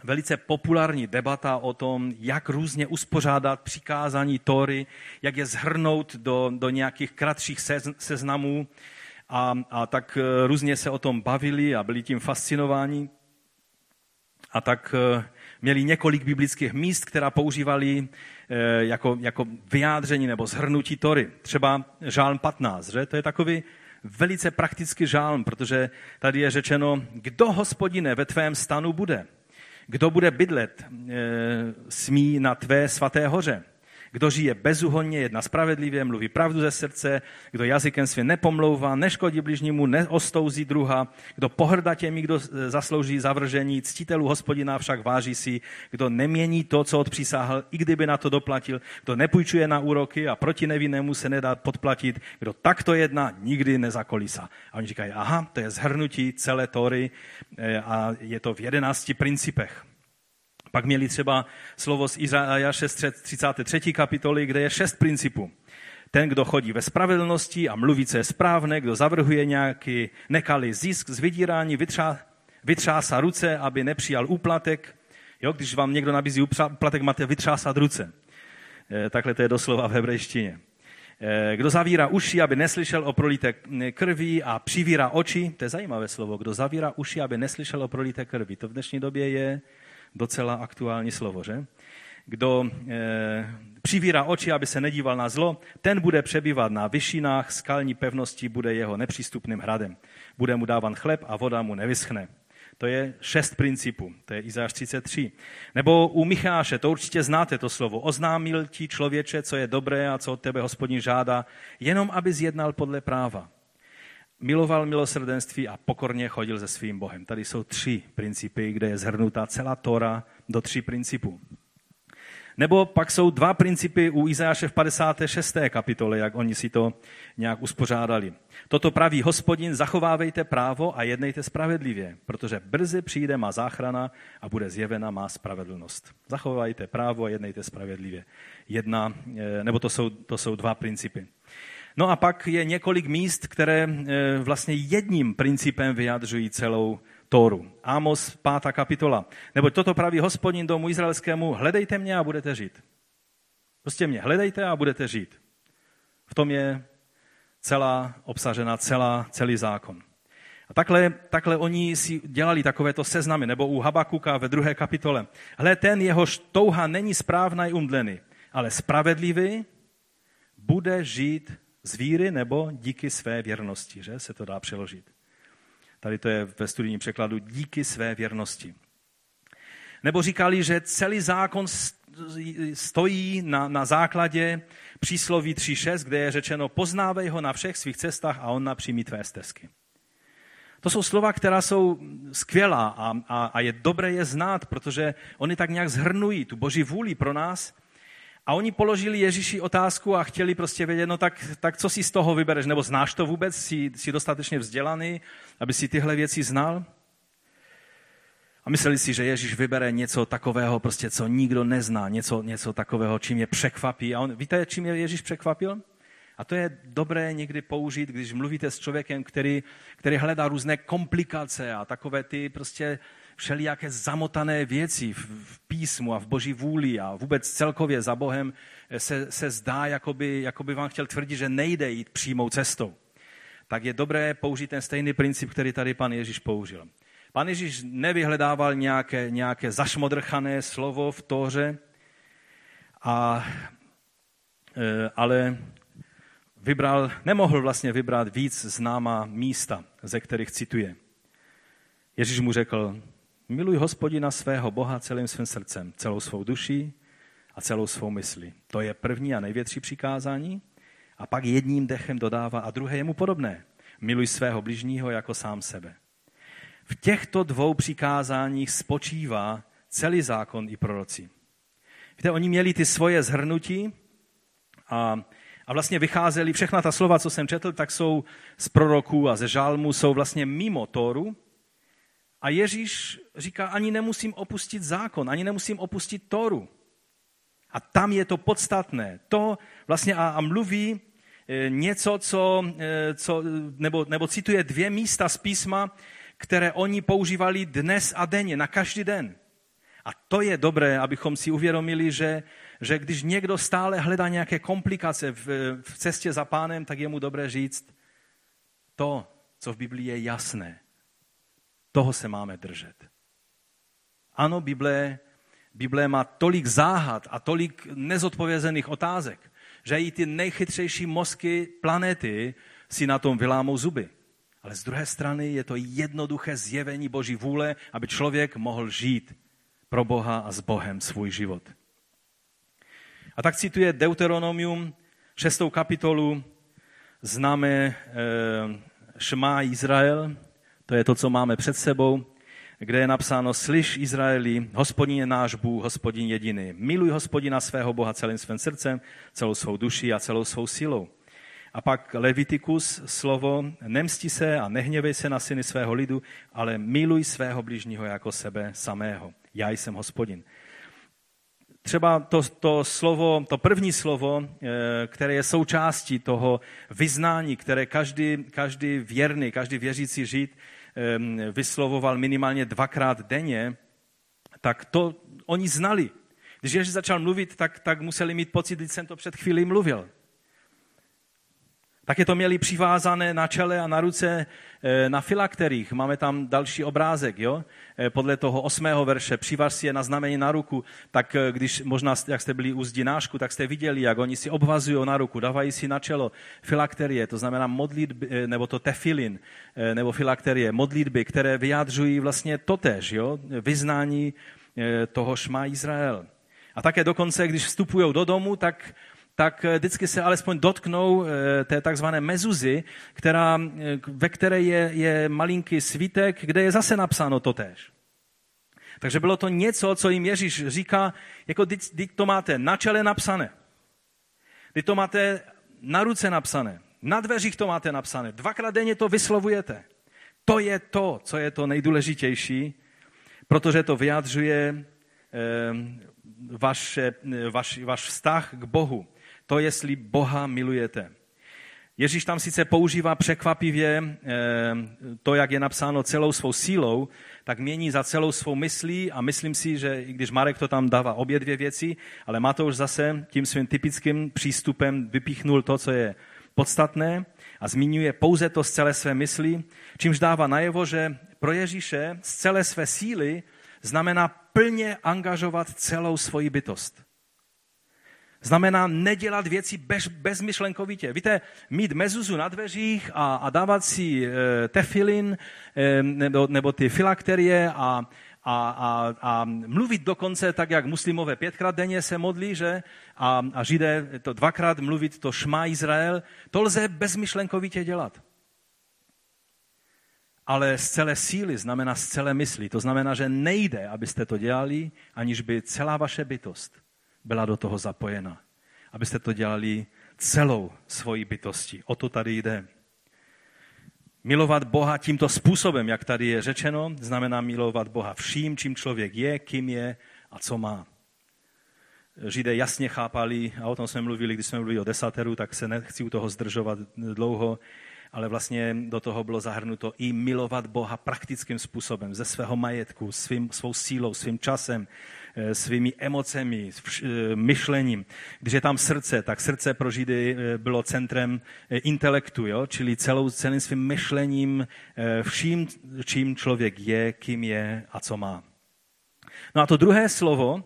velice populární debata o tom, jak různě uspořádat přikázání Tory, jak je zhrnout do, do nějakých kratších seznamů. A, a tak eh, různě se o tom bavili a byli tím fascinováni. A tak eh, měli několik biblických míst, která používali jako, jako vyjádření nebo zhrnutí Tory. Třeba Žálm 15, že? to je takový velice praktický žálm, protože tady je řečeno, kdo hospodine ve tvém stanu bude? Kdo bude bydlet e, smí na tvé svaté hoře? Kdo žije bezuhonně, jedna spravedlivě, mluví pravdu ze srdce, kdo jazykem svým nepomlouvá, neškodí bližnímu, neostouzí druha, kdo pohrdá těmi, kdo zaslouží zavržení, ctitelů hospodina však váží si, kdo nemění to, co odpřísáhl, i kdyby na to doplatil, kdo nepůjčuje na úroky a proti nevinnému se nedá podplatit, kdo takto jedná, nikdy nezakolísa. A oni říkají, aha, to je zhrnutí celé Tory e, a je to v jedenácti principech. Pak měli třeba slovo z Izajáše 33. kapitoly, kde je šest principů. Ten, kdo chodí ve spravedlnosti a mluví, co je správné, kdo zavrhuje nějaký nekalý zisk z vydírání, vytřá, vytřásá ruce, aby nepřijal úplatek. Jo, když vám někdo nabízí úplatek, máte vytřásat ruce. E, takhle to je doslova v hebrejštině. E, kdo zavírá uši, aby neslyšel o prolité krvi a přivírá oči, to je zajímavé slovo, kdo zavírá uši, aby neslyšel o prolité krvi. To v dnešní době je docela aktuální slovo, že? Kdo e, přivírá oči, aby se nedíval na zlo, ten bude přebývat na vyšinách, skalní pevnosti bude jeho nepřístupným hradem. Bude mu dávan chleb a voda mu nevyschne. To je šest principů, to je Izáš 33. Nebo u Micháše, to určitě znáte to slovo, oznámil ti člověče, co je dobré a co od tebe hospodin žádá, jenom aby zjednal podle práva miloval milosrdenství a pokorně chodil se svým Bohem. Tady jsou tři principy, kde je zhrnutá celá Tora do tří principů. Nebo pak jsou dva principy u Izajáše v 56. kapitole, jak oni si to nějak uspořádali. Toto praví hospodin, zachovávejte právo a jednejte spravedlivě, protože brzy přijde má záchrana a bude zjevena má spravedlnost. Zachovávejte právo a jednejte spravedlivě. Jedna, eh, nebo to jsou, to jsou dva principy. No a pak je několik míst, které e, vlastně jedním principem vyjadřují celou Tóru. Amos, pátá kapitola. Nebo toto praví hospodin domu izraelskému, hledejte mě a budete žít. Prostě mě hledejte a budete žít. V tom je celá obsažena celá, celý zákon. A takhle, takhle oni si dělali takovéto seznamy, nebo u Habakuka ve druhé kapitole. Hle, ten jehož touha není správná i umdlený, ale spravedlivý bude žít z víry nebo díky své věrnosti, že se to dá přeložit. Tady to je ve studijním překladu díky své věrnosti. Nebo říkali, že celý zákon stojí na, na základě přísloví 3.6, kde je řečeno poznávej ho na všech svých cestách a on napřímí tvé stezky. To jsou slova, která jsou skvělá a, a, a je dobré je znát, protože oni tak nějak zhrnují tu boží vůli pro nás a oni položili Ježíši otázku a chtěli prostě vědět, no tak, tak co si z toho vybereš, nebo znáš to vůbec, jsi, jsi dostatečně vzdělaný, aby si tyhle věci znal? A mysleli si, že Ježíš vybere něco takového, prostě, co nikdo nezná, něco, něco takového, čím je překvapí. A on, víte, čím je Ježíš překvapil? A to je dobré někdy použít, když mluvíte s člověkem, který, který hledá různé komplikace a takové ty prostě všelijaké zamotané věci v, v písmu a v boží vůli a vůbec celkově za Bohem se, se zdá, jakoby, jakoby vám chtěl tvrdit, že nejde jít přímou cestou. Tak je dobré použít ten stejný princip, který tady pan Ježíš použil. Pan Ježíš nevyhledával nějaké, nějaké zašmodrchané slovo v Tóře, a, e, ale vybral, nemohl vlastně vybrat víc známá místa, ze kterých cituje. Ježíš mu řekl, Miluj hospodina svého Boha celým svým srdcem, celou svou duší a celou svou myslí. To je první a největší přikázání. A pak jedním dechem dodává a druhé je mu podobné. Miluj svého bližního jako sám sebe. V těchto dvou přikázáních spočívá celý zákon i proroci. Víte, oni měli ty svoje zhrnutí a, a vlastně vycházeli, všechna ta slova, co jsem četl, tak jsou z proroků a ze žálmu, jsou vlastně mimo Tóru, a Ježíš říká, ani nemusím opustit zákon, ani nemusím opustit Toru. A tam je to podstatné. To vlastně a, a mluví e, něco, co, e, co nebo, nebo cituje dvě místa z písma, které oni používali dnes a denně, na každý den. A to je dobré, abychom si uvědomili, že, že když někdo stále hledá nějaké komplikace v, v cestě za pánem, tak je mu dobré říct to, co v Biblii je jasné. Toho se máme držet. Ano, Bible, Bible má tolik záhad a tolik nezodpovězených otázek, že i ty nejchytřejší mozky planety si na tom vylámou zuby. Ale z druhé strany je to jednoduché zjevení Boží vůle, aby člověk mohl žít pro Boha a s Bohem svůj život. A tak cituje Deuteronomium, šestou kapitolu, známe e, Šma Izrael, to je to, co máme před sebou, kde je napsáno, slyš Izraeli, hospodin je náš Bůh, hospodin jediný. Miluj hospodina svého Boha celým svým srdcem, celou svou duší a celou svou silou. A pak Levitikus, slovo, nemsti se a nehněvej se na syny svého lidu, ale miluj svého bližního jako sebe samého. Já jsem hospodin. Třeba to, to slovo, to první slovo, eh, které je součástí toho vyznání, které každý, každý věrný, každý věřící žít vyslovoval minimálně dvakrát denně, tak to oni znali. Když Ježíš začal mluvit, tak, tak museli mít pocit, že jsem to před chvílí mluvil. Také to měli přivázané na čele a na ruce eh, na filakterích. Máme tam další obrázek, jo? Eh, podle toho osmého verše. Přivaž si je na znamení na ruku. Tak eh, když možná, jak jste byli u zdinášku, tak jste viděli, jak oni si obvazují na ruku, dávají si na čelo filakterie, to znamená modlitby, nebo to tefilin, nebo filakterie, modlitby, které vyjádřují vlastně totež, jo? Vyznání toho šma Izrael. A také dokonce, když vstupují do domu, tak tak eh, vždycky se alespoň dotknou eh, té takzvané mezuzy, která, eh, ve které je, je malinký svítek, kde je zase napsáno totéž. Takže bylo to něco, co jim Ježíš říká, jako teď to máte na čele napsané. Teď to máte na ruce napsané. Na dveřích to máte napsané. Dvakrát denně to vyslovujete. To je to, co je to nejdůležitější, protože to vyjadřuje vaše, vaš, vaš vztah k Bohu to, jestli Boha milujete. Ježíš tam sice používá překvapivě eh, to, jak je napsáno celou svou sílou, tak mění za celou svou myslí a myslím si, že i když Marek to tam dává obě dvě věci, ale Matouš zase tím svým typickým přístupem vypíchnul to, co je podstatné a zmiňuje pouze to z celé své mysli, čímž dává najevo, že pro Ježíše z celé své síly znamená plně angažovat celou svoji bytost znamená nedělat věci bez, bezmyšlenkovitě. Víte, mít mezuzu na dveřích a, a dávat si e, tefilin e, nebo, nebo ty filakterie a, a, a, a mluvit dokonce tak, jak muslimové pětkrát denně se modlí, že? A, a židé to dvakrát mluvit to šma Izrael, to lze bezmyšlenkovitě dělat. Ale z celé síly znamená z celé mysli. To znamená, že nejde, abyste to dělali, aniž by celá vaše bytost byla do toho zapojena. Abyste to dělali celou svojí bytostí. O to tady jde. Milovat Boha tímto způsobem, jak tady je řečeno, znamená milovat Boha vším, čím člověk je, kým je a co má. Židé jasně chápali, a o tom jsme mluvili, když jsme mluvili o desateru, tak se nechci u toho zdržovat dlouho, ale vlastně do toho bylo zahrnuto i milovat Boha praktickým způsobem, ze svého majetku, svým, svou sílou, svým časem, Eh, svými emocemi, eh, myšlením. Když je tam srdce, tak srdce pro Židy eh, bylo centrem intelektu, jo? čili celou, celým svým myšlením, vším, čím člověk je, kým je a co má. No a to druhé slovo,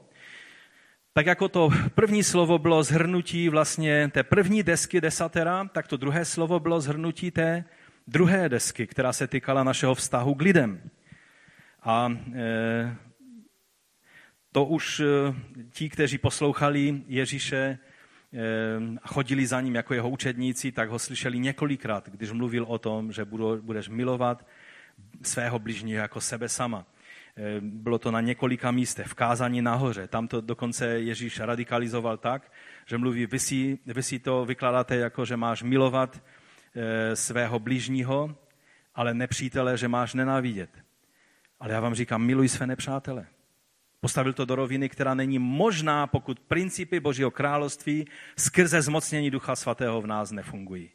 tak jako to první slovo bylo zhrnutí vlastně té první desky desatera, tak to druhé slovo bylo zhrnutí té druhé desky, která se týkala našeho vztahu k lidem. A e, to už eh, ti, kteří poslouchali Ježíše eh, a chodili za ním jako jeho učedníci, tak ho slyšeli několikrát, když mluvil o tom, že budeš milovat svého bližního jako sebe sama. Eh, bylo to na několika místech, v kázání nahoře. Tam to dokonce Ježíš radikalizoval tak, že mluví, vy si, vy si to vykládáte jako, že máš milovat svého bližního, ale nepřítele, že máš nenávidět. Ale já vám říkám, miluj své nepřátele. Postavil to do roviny, která není možná, pokud principy Božího království skrze zmocnění Ducha Svatého v nás nefungují.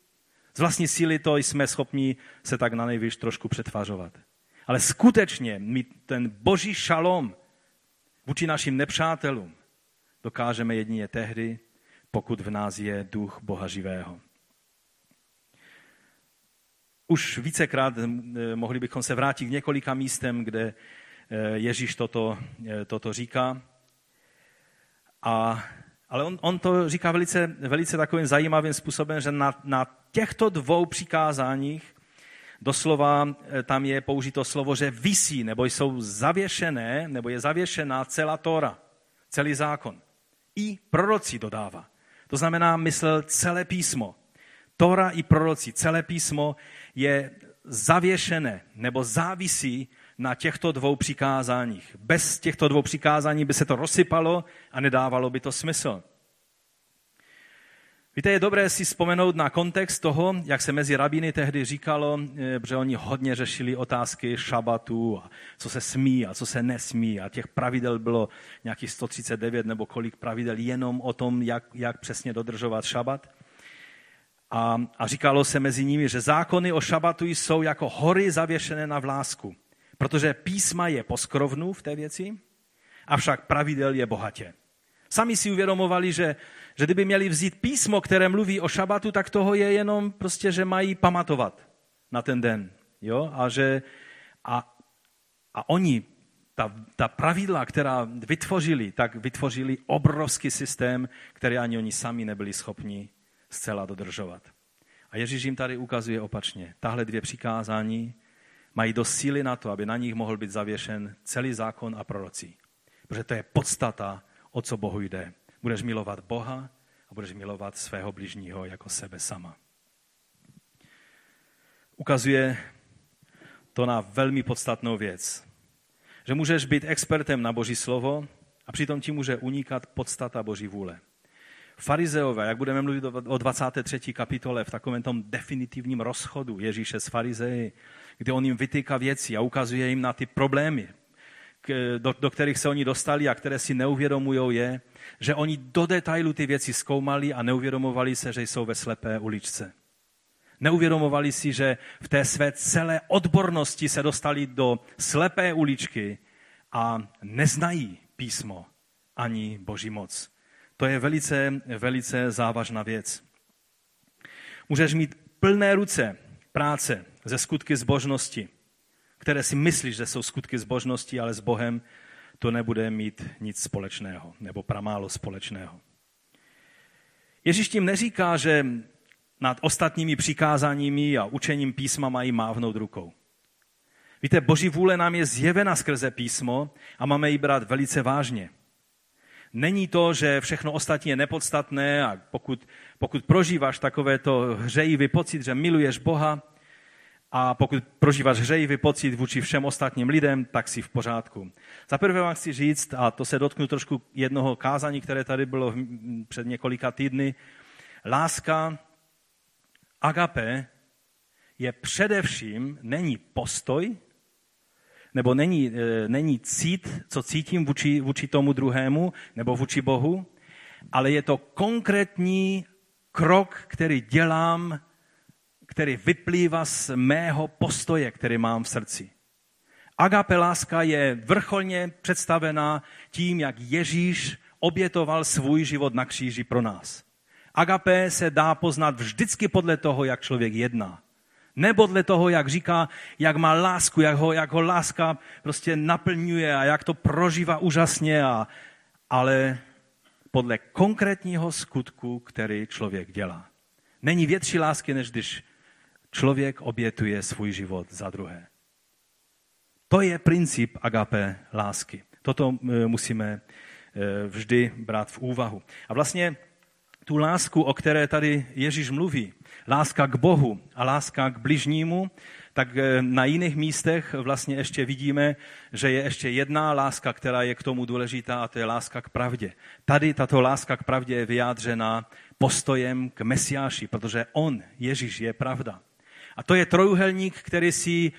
Z vlastní síly to jsme schopni se tak na nejvyš trošku přetvářovat. Ale skutečně mít ten boží šalom vůči našim nepřátelům dokážeme jedině tehdy, pokud v nás je duch Boha živého. Už vícekrát eh, mohli bychom se vrátit k několika místem, kde Eh, Ježíš toto, eh, toto říká. A Ale on, on to říká velice, velice takovým zajímavým způsobem, že na, na těchto dvou přikázáních doslova eh, tam je použito slovo, že visí, nebo jsou zavěšené, nebo je zavěšená celá Tora, celý zákon. I proroci dodává. To znamená, myslel celé písmo. Tora i proroci, celé písmo je zavěšené nebo závisí na těchto dvou přikázáních. Bez těchto dvou přikázání by se to rozsypalo a nedávalo by to smysl. Víte, je dobré si vzpomenout na kontext toho, jak se mezi rabíny tehdy říkalo, eh, protože oni hodně řešili otázky šabatu, a co se smí a co se nesmí. A těch pravidel bylo nějakých 139 nebo kolik pravidel jenom o tom, jak, jak přesně dodržovat šabat. A, a říkalo se mezi nimi, že zákony o šabatu jsou jako hory zavěšené na vlásku, protože písma je poskrovnu v té věci, avšak pravidel je bohatě. Sami si uvědomovali, že, že kdyby měli vzít písmo, které mluví o šabatu, tak toho je jenom prostě, že mají pamatovat na ten den. Jo? A, že, a, a oni, ta, ta pravidla, která vytvořili, tak vytvořili obrovský systém, který ani oni sami nebyli schopni zcela dodržovat. A Ježíš jim tady ukazuje opačně. Tahle dvě přikázání mají dost síly na to, aby na nich mohl být zavěšen celý zákon a prorocí. Protože to je podstata, o co Bohu jde. Budeš milovat Boha a budeš milovat svého bližního jako sebe sama. Ukazuje to na velmi podstatnou věc. Že můžeš být expertem na Boží slovo a přitom ti může unikat podstata Boží vůle. Farizeové, jak budeme mluvit o 23. kapitole, v takovém tom definitivním rozchodu Ježíše s farizeji, kdy on jim vytýká věci a ukazuje jim na ty problémy, do, do kterých se oni dostali a které si neuvědomují, je, že oni do detailu ty věci zkoumali a neuvědomovali se, že jsou ve slepé uličce. Neuvědomovali si, že v té své celé odbornosti se dostali do slepé uličky a neznají písmo ani boží moc. To je velice, velice závažná věc. Můžeš mít plné ruce práce ze skutky zbožnosti, které si myslíš, že jsou skutky zbožnosti, ale s Bohem to nebude mít nic společného, nebo pramálo společného. Ježíš tím neříká, že nad ostatními přikázáními a učením písma mají mávnout rukou. Víte, boží vůle nám je zjevena skrze písmo a máme ji brát velice vážně. Není to, že všechno ostatní je nepodstatné a pokud, pokud prožíváš takovéto hřejivý pocit, že miluješ Boha, a pokud prožíváš hřejivý pocit vůči všem ostatním lidem, tak si v pořádku. Za prvé vám chci říct, a to se dotknu trošku jednoho kázání, které tady bylo před několika týdny, láska, agape, je především, není postoj, nebo není, e, není cít, co cítím vůči, vůči tomu druhému, nebo vůči Bohu, ale je to konkrétní krok, který dělám který vyplývá z mého postoje, který mám v srdci. Agape láska je vrcholně představená tím, jak Ježíš obětoval svůj život na kříži pro nás. Agape se dá poznat vždycky podle toho, jak člověk jedná. Ne podle toho, jak říká, jak má lásku, jak ho, jak ho láska prostě naplňuje a jak to prožívá úžasně, a, ale podle konkrétního skutku, který člověk dělá. Není větší lásky, než když člověk obětuje svůj život za druhé. To je princip agape lásky. Toto e, musíme e, vždy brát v úvahu. A vlastně tu lásku, o které tady Ježíš mluví, láska k Bohu a láska k bližnímu, tak e, na jiných místech vlastně ještě vidíme, že je ještě jedna láska, která je k tomu důležitá, a to je láska k pravdě. Tady tato láska k pravdě je vyjádřena postojem k Mesiáši, protože on, Ježíš, je pravda. A to je trojuhelník, který si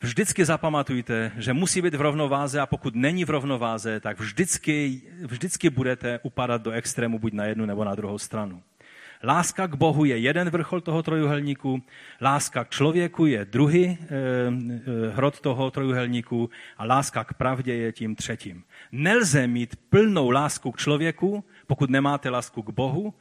vždycky zapamatujte, že musí být v rovnováze a pokud není v rovnováze, tak vždycky, vždycky budete upadat do extrému buď na jednu nebo na druhou stranu. Láska k Bohu je jeden vrchol toho trojuhelníku, láska k člověku je druhý e, e, hrot toho trojuhelníku a láska k pravdě je tím třetím. Nelze mít plnou lásku k člověku, pokud nemáte lásku k Bohu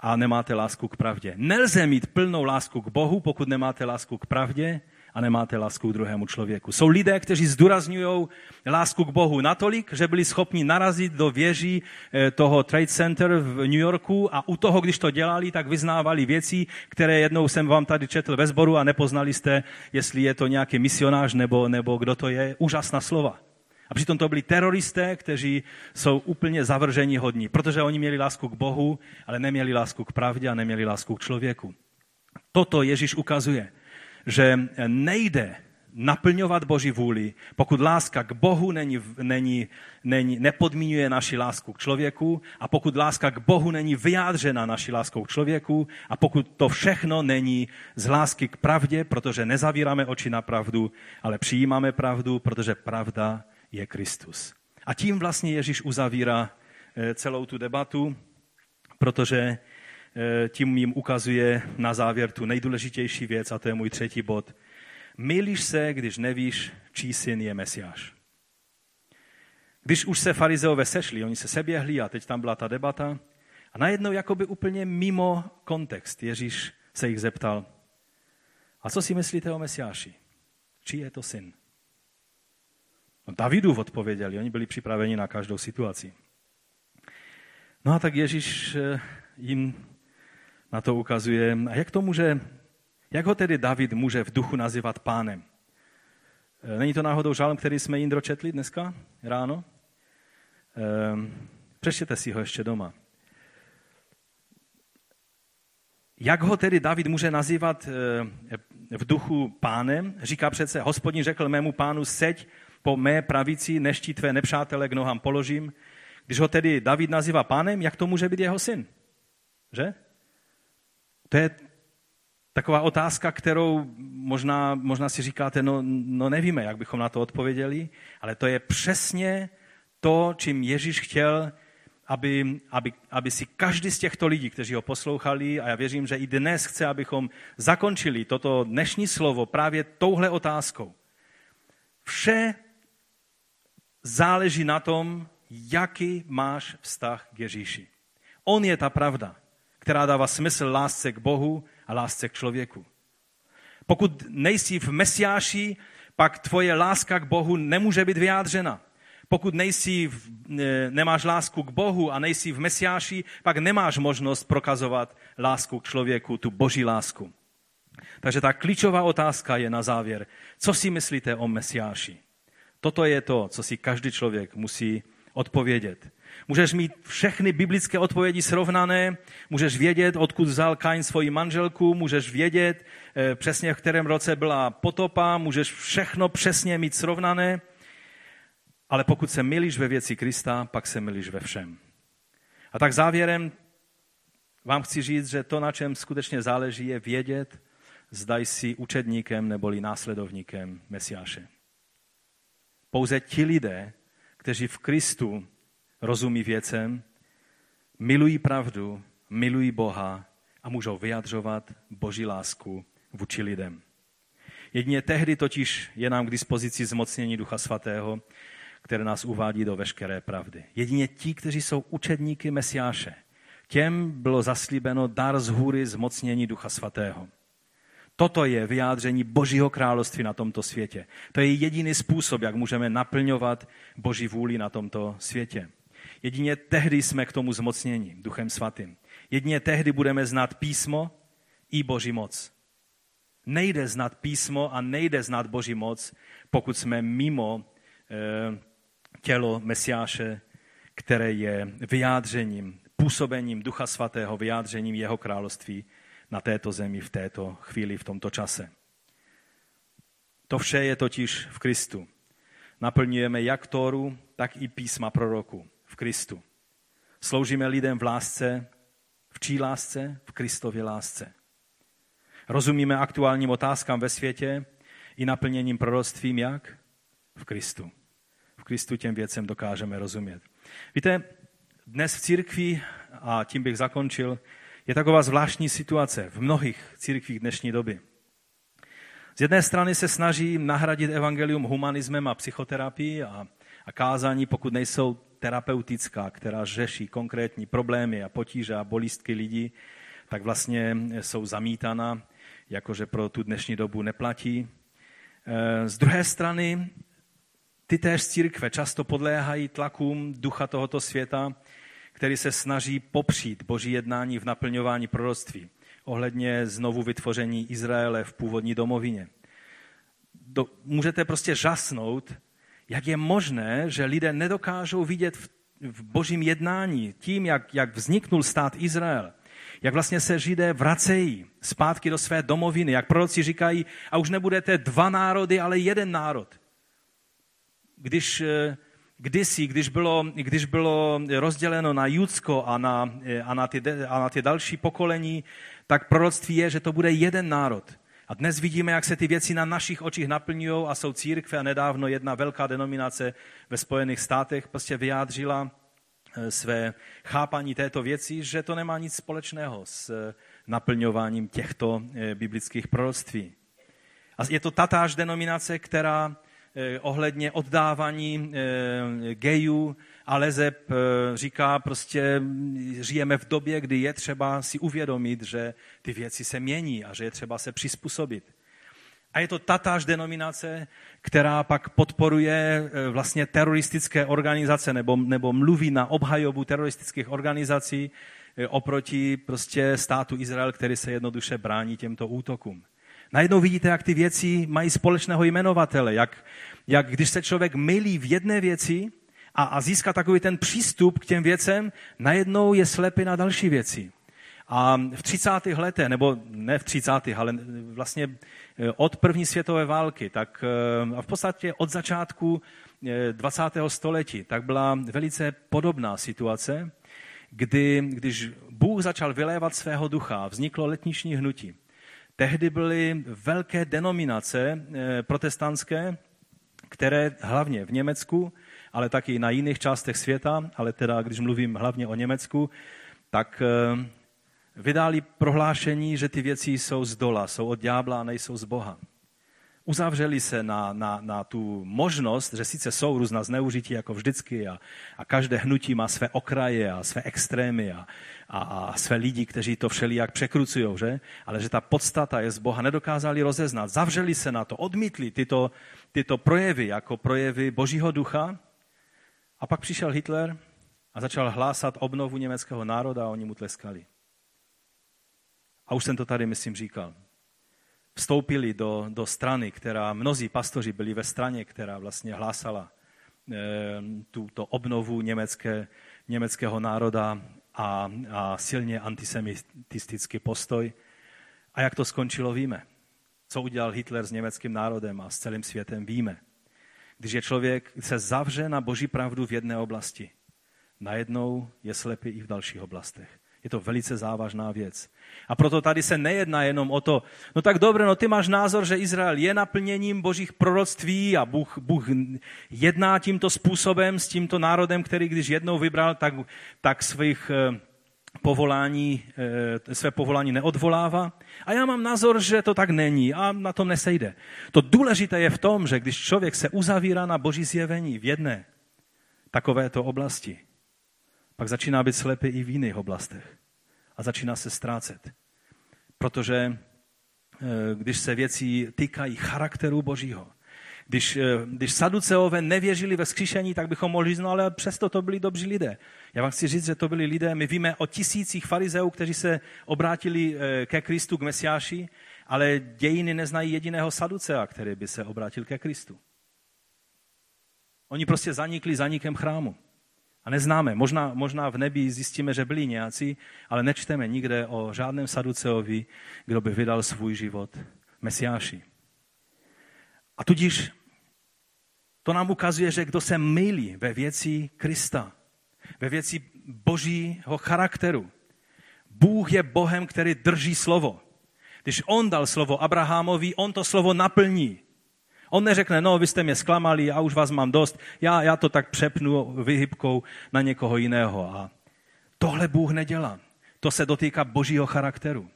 a nemáte lásku k pravdě. Nelze mít plnou lásku k Bohu, pokud nemáte lásku k pravdě a nemáte lásku k druhému člověku. Jsou lidé, kteří zdůrazňují lásku k Bohu natolik, že byli schopni narazit do věží eh, toho Trade Center v New Yorku a u toho, když to dělali, tak vyznávali věci, které jednou jsem vám tady četl ve sboru a nepoznali jste, jestli je to nějaký misionář nebo, nebo kdo to je. Úžasná slova. A přitom to byli teroristé, kteří jsou úplně zavržení hodní, protože oni měli lásku k Bohu, ale neměli lásku k pravdě a neměli lásku k člověku. Toto Ježíš ukazuje, že nejde naplňovat Boží vůli, pokud láska k Bohu není, není, není, nepodmínuje naši lásku k člověku a pokud láska k Bohu není vyjádřena naší láskou k člověku a pokud to všechno není z lásky k pravdě, protože nezavíráme oči na pravdu, ale přijímáme pravdu, protože pravda je Kristus. A tím vlastně Ježíš uzavírá eh, celou tu debatu, protože eh, tím jim ukazuje na závěr tu nejdůležitější věc, a to je můj třetí bod. Milíš se, když nevíš, čí syn je Mesiáš. Když už se farizeové sešli, oni se seběhli a teď tam byla ta debata a najednou jakoby úplně mimo kontext Ježíš se jich zeptal, a co si myslíte o Mesiáši? Čí je to syn? No, Davidův odpověděli, oni byli připraveni na každou situaci. No a tak Ježíš eh, jim na to ukazuje. A jak to může, jak ho tedy David může v duchu nazývat pánem? Eh, není to náhodou žálm, který jsme Jindro četli dneska ráno? Ehm, přečtěte si ho ještě doma. Jak ho tedy David může nazývat eh, v duchu pánem? Říká přece, hospodin řekl mému pánu, seď po mé pravici, než ti tvé nepřátele k nohám položím. Když ho tedy David nazývá pánem, jak to může být jeho syn? Že? To je taková otázka, kterou možná, možná si říkáte, no, no nevíme, jak bychom na to odpověděli, ale to je přesně to, čím Ježíš chtěl, aby, aby, aby si každý z těchto lidí, kteří ho poslouchali, a já věřím, že i dnes chce, abychom zakončili toto dnešní slovo právě touhle otázkou. Vše záleží na tom, jaký máš vztah k Ježíši. On je ta pravda, která dává smysl lásce k Bohu a lásce k člověku. Pokud nejsi v Mesiáši, pak tvoje láska k Bohu nemůže být vyjádřena. Pokud nejsi v, nemáš lásku k Bohu a nejsi v Mesiáši, pak nemáš možnost prokazovat lásku k člověku, tu boží lásku. Takže ta klíčová otázka je na závěr. Co si myslíte o Mesiáši? Toto je to, co si každý člověk musí odpovědět. Můžeš mít všechny biblické odpovědi srovnané, můžeš vědět, odkud vzal Kain svoji manželku, můžeš vědět eh, přesně, v kterém roce byla potopa, můžeš všechno přesně mít srovnané, ale pokud se milíš ve věci Krista, pak se milíš ve všem. A tak závěrem vám chci říct, že to, na čem skutečně záleží, je vědět, zda jsi učedníkem neboli následovníkem Mesiáše. Pouze ti lidé, kteří v Kristu rozumí věcem, milují pravdu, milují Boha a můžou vyjadřovat Boží lásku vůči lidem. Jedině tehdy totiž je nám k dispozici zmocnění Ducha Svatého, které nás uvádí do veškeré pravdy. Jedině ti, kteří jsou učedníky Mesiáše, těm bylo zaslíbeno dar z hůry zmocnění Ducha Svatého. Toto je vyjádření Božího království na tomto světě. To je jediný způsob, jak můžeme naplňovat Boží vůli na tomto světě. Jedině tehdy jsme k tomu zmocněni Duchem Svatým. Jedině tehdy budeme znát písmo i Boží moc. Nejde znát písmo a nejde znát Boží moc, pokud jsme mimo e, tělo Mesiáše, které je vyjádřením, působením Ducha Svatého, vyjádřením jeho království na této zemi v této chvíli, v tomto čase. To vše je totiž v Kristu. Naplňujeme jak Tóru, tak i písma proroku v Kristu. Sloužíme lidem v lásce, v čí lásce? V Kristově lásce. Rozumíme aktuálním otázkám ve světě i naplněním proroctvím jak? V Kristu. V Kristu těm věcem dokážeme rozumět. Víte, dnes v církvi, a tím bych zakončil, je taková zvláštní situace v mnohých církvích dnešní doby. Z jedné strany se snaží nahradit evangelium humanismem a psychoterapii a, a kázání, pokud nejsou terapeutická, která řeší konkrétní problémy a potíže a bolístky lidí, tak vlastně jsou zamítána, jakože pro tu dnešní dobu neplatí. Eh, z druhé strany, ty též církve často podléhají tlakům ducha tohoto světa, který se snaží popřít boží jednání v naplňování proroctví ohledně znovu vytvoření Izraele v původní domovině. Do, můžete prostě žasnout, jak je možné, že lidé nedokážou vidět v, v božím jednání tím, jak, jak vzniknul stát Izrael, jak vlastně se Židé vracejí zpátky do své domoviny, jak proroci říkají, a už nebudete dva národy, ale jeden národ. Když eh, kdysi, když bylo, když bylo rozděleno na Judsko a na, a, na ty, a na ty další pokolení, tak proroctví je, že to bude jeden národ. A dnes vidíme, jak se ty věci na našich očích naplňují a jsou církve a nedávno jedna velká denominace ve Spojených státech prostě vyjádřila eh, své chápání této věci, že to nemá nic společného s eh, naplňováním těchto eh, biblických proroctví. A je to tatáž denominace, která ohledně oddávání gejů a Lezeb říká prostě, žijeme v době, kdy je třeba si uvědomit, že ty věci se mění a že je třeba se přizpůsobit. A je to tatáž denominace, která pak podporuje vlastně teroristické organizace nebo, nebo mluví na obhajobu teroristických organizací oproti prostě státu Izrael, který se jednoduše brání těmto útokům. Najednou vidíte, jak ty věci mají společného jmenovatele, jak, jak když se člověk mylí v jedné věci, a, a získá takový ten přístup k těm věcem, najednou je slepý na další věci. A v 30. letech, nebo ne v 30. ale vlastně eh, od první světové války, tak eh, a v podstatě od začátku 20. Eh, století, tak byla velice podobná situace, kdy, když Bůh začal vylévat svého ducha, vzniklo letniční hnutí. Tehdy byly velké denominace protestantské, které hlavně v Německu ale taky na jiných částech světa, ale teda, když mluvím hlavně o Německu, tak eh, vydali prohlášení, že ty věci jsou z dola, jsou od ďábla a nejsou z Boha. Uzavřeli se na, na, na tu možnost, že sice jsou různá zneužití jako vždycky a, a každé hnutí má své okraje a své extrémy a, a, a své lidi, kteří to všelijak překrucují, že? ale že ta podstata je z Boha, nedokázali rozeznat. Zavřeli se na to, odmítli tyto, tyto projevy jako projevy Božího ducha a pak přišel Hitler a začal hlásat obnovu německého národa a oni mu tleskali. A už jsem to tady, myslím, říkal. Vstoupili do, do strany, která, mnozí pastoři byli ve straně, která vlastně hlásala e, tuto obnovu německé, německého národa a, a silně antisemitistický postoj. A jak to skončilo, víme. Co udělal Hitler s německým národem a s celým světem, víme. Když je člověk se zavře na boží pravdu v jedné oblasti, najednou je slepý i v dalších oblastech. Je to velice závažná věc. A proto tady se nejedná jenom o to, no tak dobře, no ty máš názor, že Izrael je naplněním božích proroctví a Bůh, Bůh jedná tímto způsobem s tímto národem, který když jednou vybral, tak, tak svých eh, povolání, eh, své povolání neodvolává. A já mám názor, že to tak není a na tom nesejde. To důležité je v tom, že když člověk se uzavírá na boží zjevení v jedné takovéto oblasti, pak začíná být slepý i v jiných oblastech a začíná se ztrácet. Protože eh, když se věci týkají charakteru Božího, když, eh, když saduceové nevěřili ve vzkříšení, tak bychom mohli říct, no ale přesto to byli dobří lidé. Já vám chci říct, že to byli lidé, my víme o tisících farizeů, kteří se obrátili eh, ke Kristu, k Mesiáši, ale dějiny neznají jediného saducea, který by se obrátil ke Kristu. Oni prostě zanikli zanikem chrámu. A neznáme. Možná, možná v nebi zjistíme, že byli nějací, ale nečteme nikde o žádném saduceovi, kdo by vydal svůj život Mesiáši. A tudíž to nám ukazuje, že kdo se mylí ve věci Krista, ve věci božího charakteru. Bůh je Bohem, který drží slovo. Když on dal slovo Abrahamovi, on to slovo naplní. On neřekne, no, vy jste mě zklamali, a už vás mám dost, já, já to tak přepnu vyhybkou na někoho jiného. A tohle Bůh nedělá. To se dotýká božího charakteru.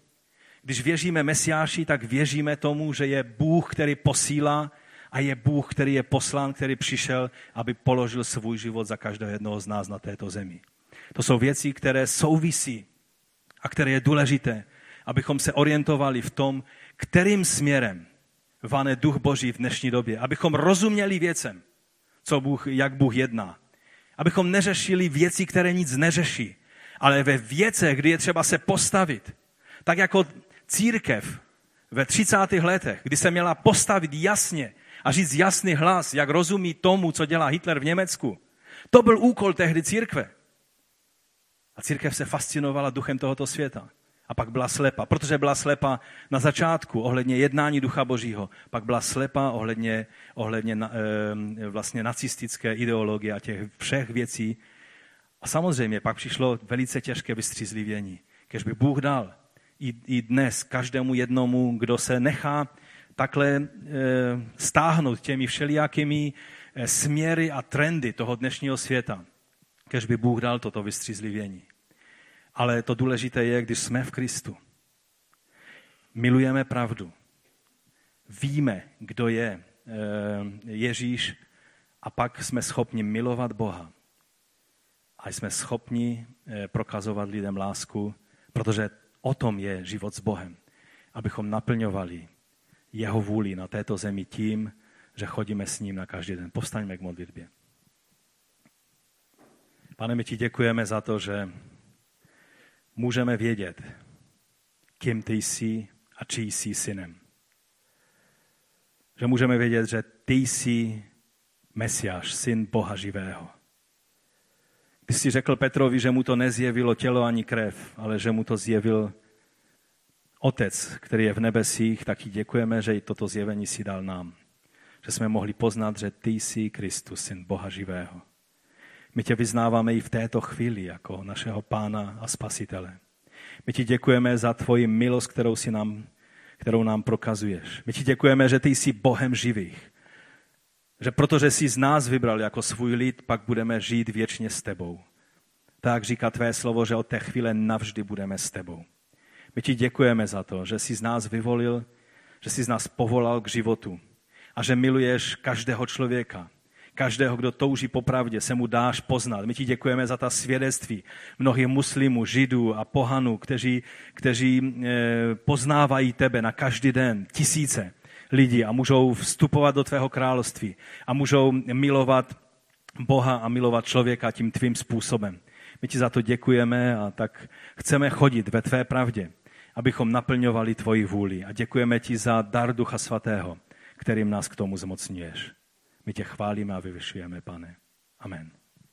Když věříme Mesiáši, tak věříme tomu, že je Bůh, který posílá a je Bůh, který je poslán, který přišel, aby položil svůj život za každého jednoho z nás na této zemi. To jsou věci, které souvisí a které je důležité, abychom se orientovali v tom, kterým směrem vane duch Boží v dnešní době, abychom rozuměli věcem, co Bůh, jak Bůh jedná. Abychom neřešili věci, které nic neřeší, ale ve věcech, kdy je třeba se postavit. Tak jako církev ve 30. letech, kdy se měla postavit jasně a říct jasný hlas, jak rozumí tomu, co dělá Hitler v Německu. To byl úkol tehdy církve. A církev se fascinovala duchem tohoto světa. A pak byla slepa, protože byla slepa na začátku ohledně jednání ducha božího. Pak byla slepa ohledně, ohledně e, vlastně nacistické ideologie a těch všech věcí. A samozřejmě pak přišlo velice těžké vystřízlivění. Kež by Bůh dal i, i dnes každému jednomu, kdo se nechá takhle e, stáhnout těmi všelijakými e, směry a trendy toho dnešního světa. Kež by Bůh dal toto vystřízlivění. Ale to důležité je, když jsme v Kristu. Milujeme pravdu. Víme, kdo je eh, Ježíš a pak jsme schopni milovat Boha. A jsme schopni eh, prokazovat lidem lásku, protože o tom je život s Bohem. Abychom naplňovali jeho vůli na této zemi tím, že chodíme s ním na každý den. Postaňme k modlitbě. Pane, my ti děkujeme za to, že můžeme vědět, kým ty jsi a čí jsi synem. Že můžeme vědět, že ty jsi Mesiáš, syn Boha živého. Když jsi řekl Petrovi, že mu to nezjevilo tělo ani krev, ale že mu to zjevil Otec, který je v nebesích, tak ti děkujeme, že i toto zjevení si dal nám. Že jsme mohli poznat, že ty jsi Kristus, syn Boha živého. My tě vyznáváme i v této chvíli jako našeho pána a spasitele. My ti děkujeme za tvoji milost, kterou, si nám, kterou nám prokazuješ. My ti děkujeme, že ty jsi Bohem živých. Že protože jsi z nás vybral jako svůj lid, pak budeme žít věčně s tebou. Tak říká tvé slovo, že od té chvíle navždy budeme s tebou. My ti děkujeme za to, že jsi z nás vyvolil, že jsi z nás povolal k životu a že miluješ každého člověka, každého, kdo touží po pravdě, se mu dáš poznat. My ti děkujeme za ta svědectví mnohých muslimů, židů a pohanů, kteří, kteří eh, poznávají tebe na každý den, tisíce lidí a můžou vstupovat do tvého království a můžou milovat Boha a milovat člověka tím tvým způsobem. My ti za to děkujeme a tak chceme chodit ve tvé pravdě, abychom naplňovali tvoji vůli. A děkujeme ti za dar Ducha Svatého, kterým nás k tomu zmocňuješ. My tě chválíme a vyvyšujeme, pane. Amen.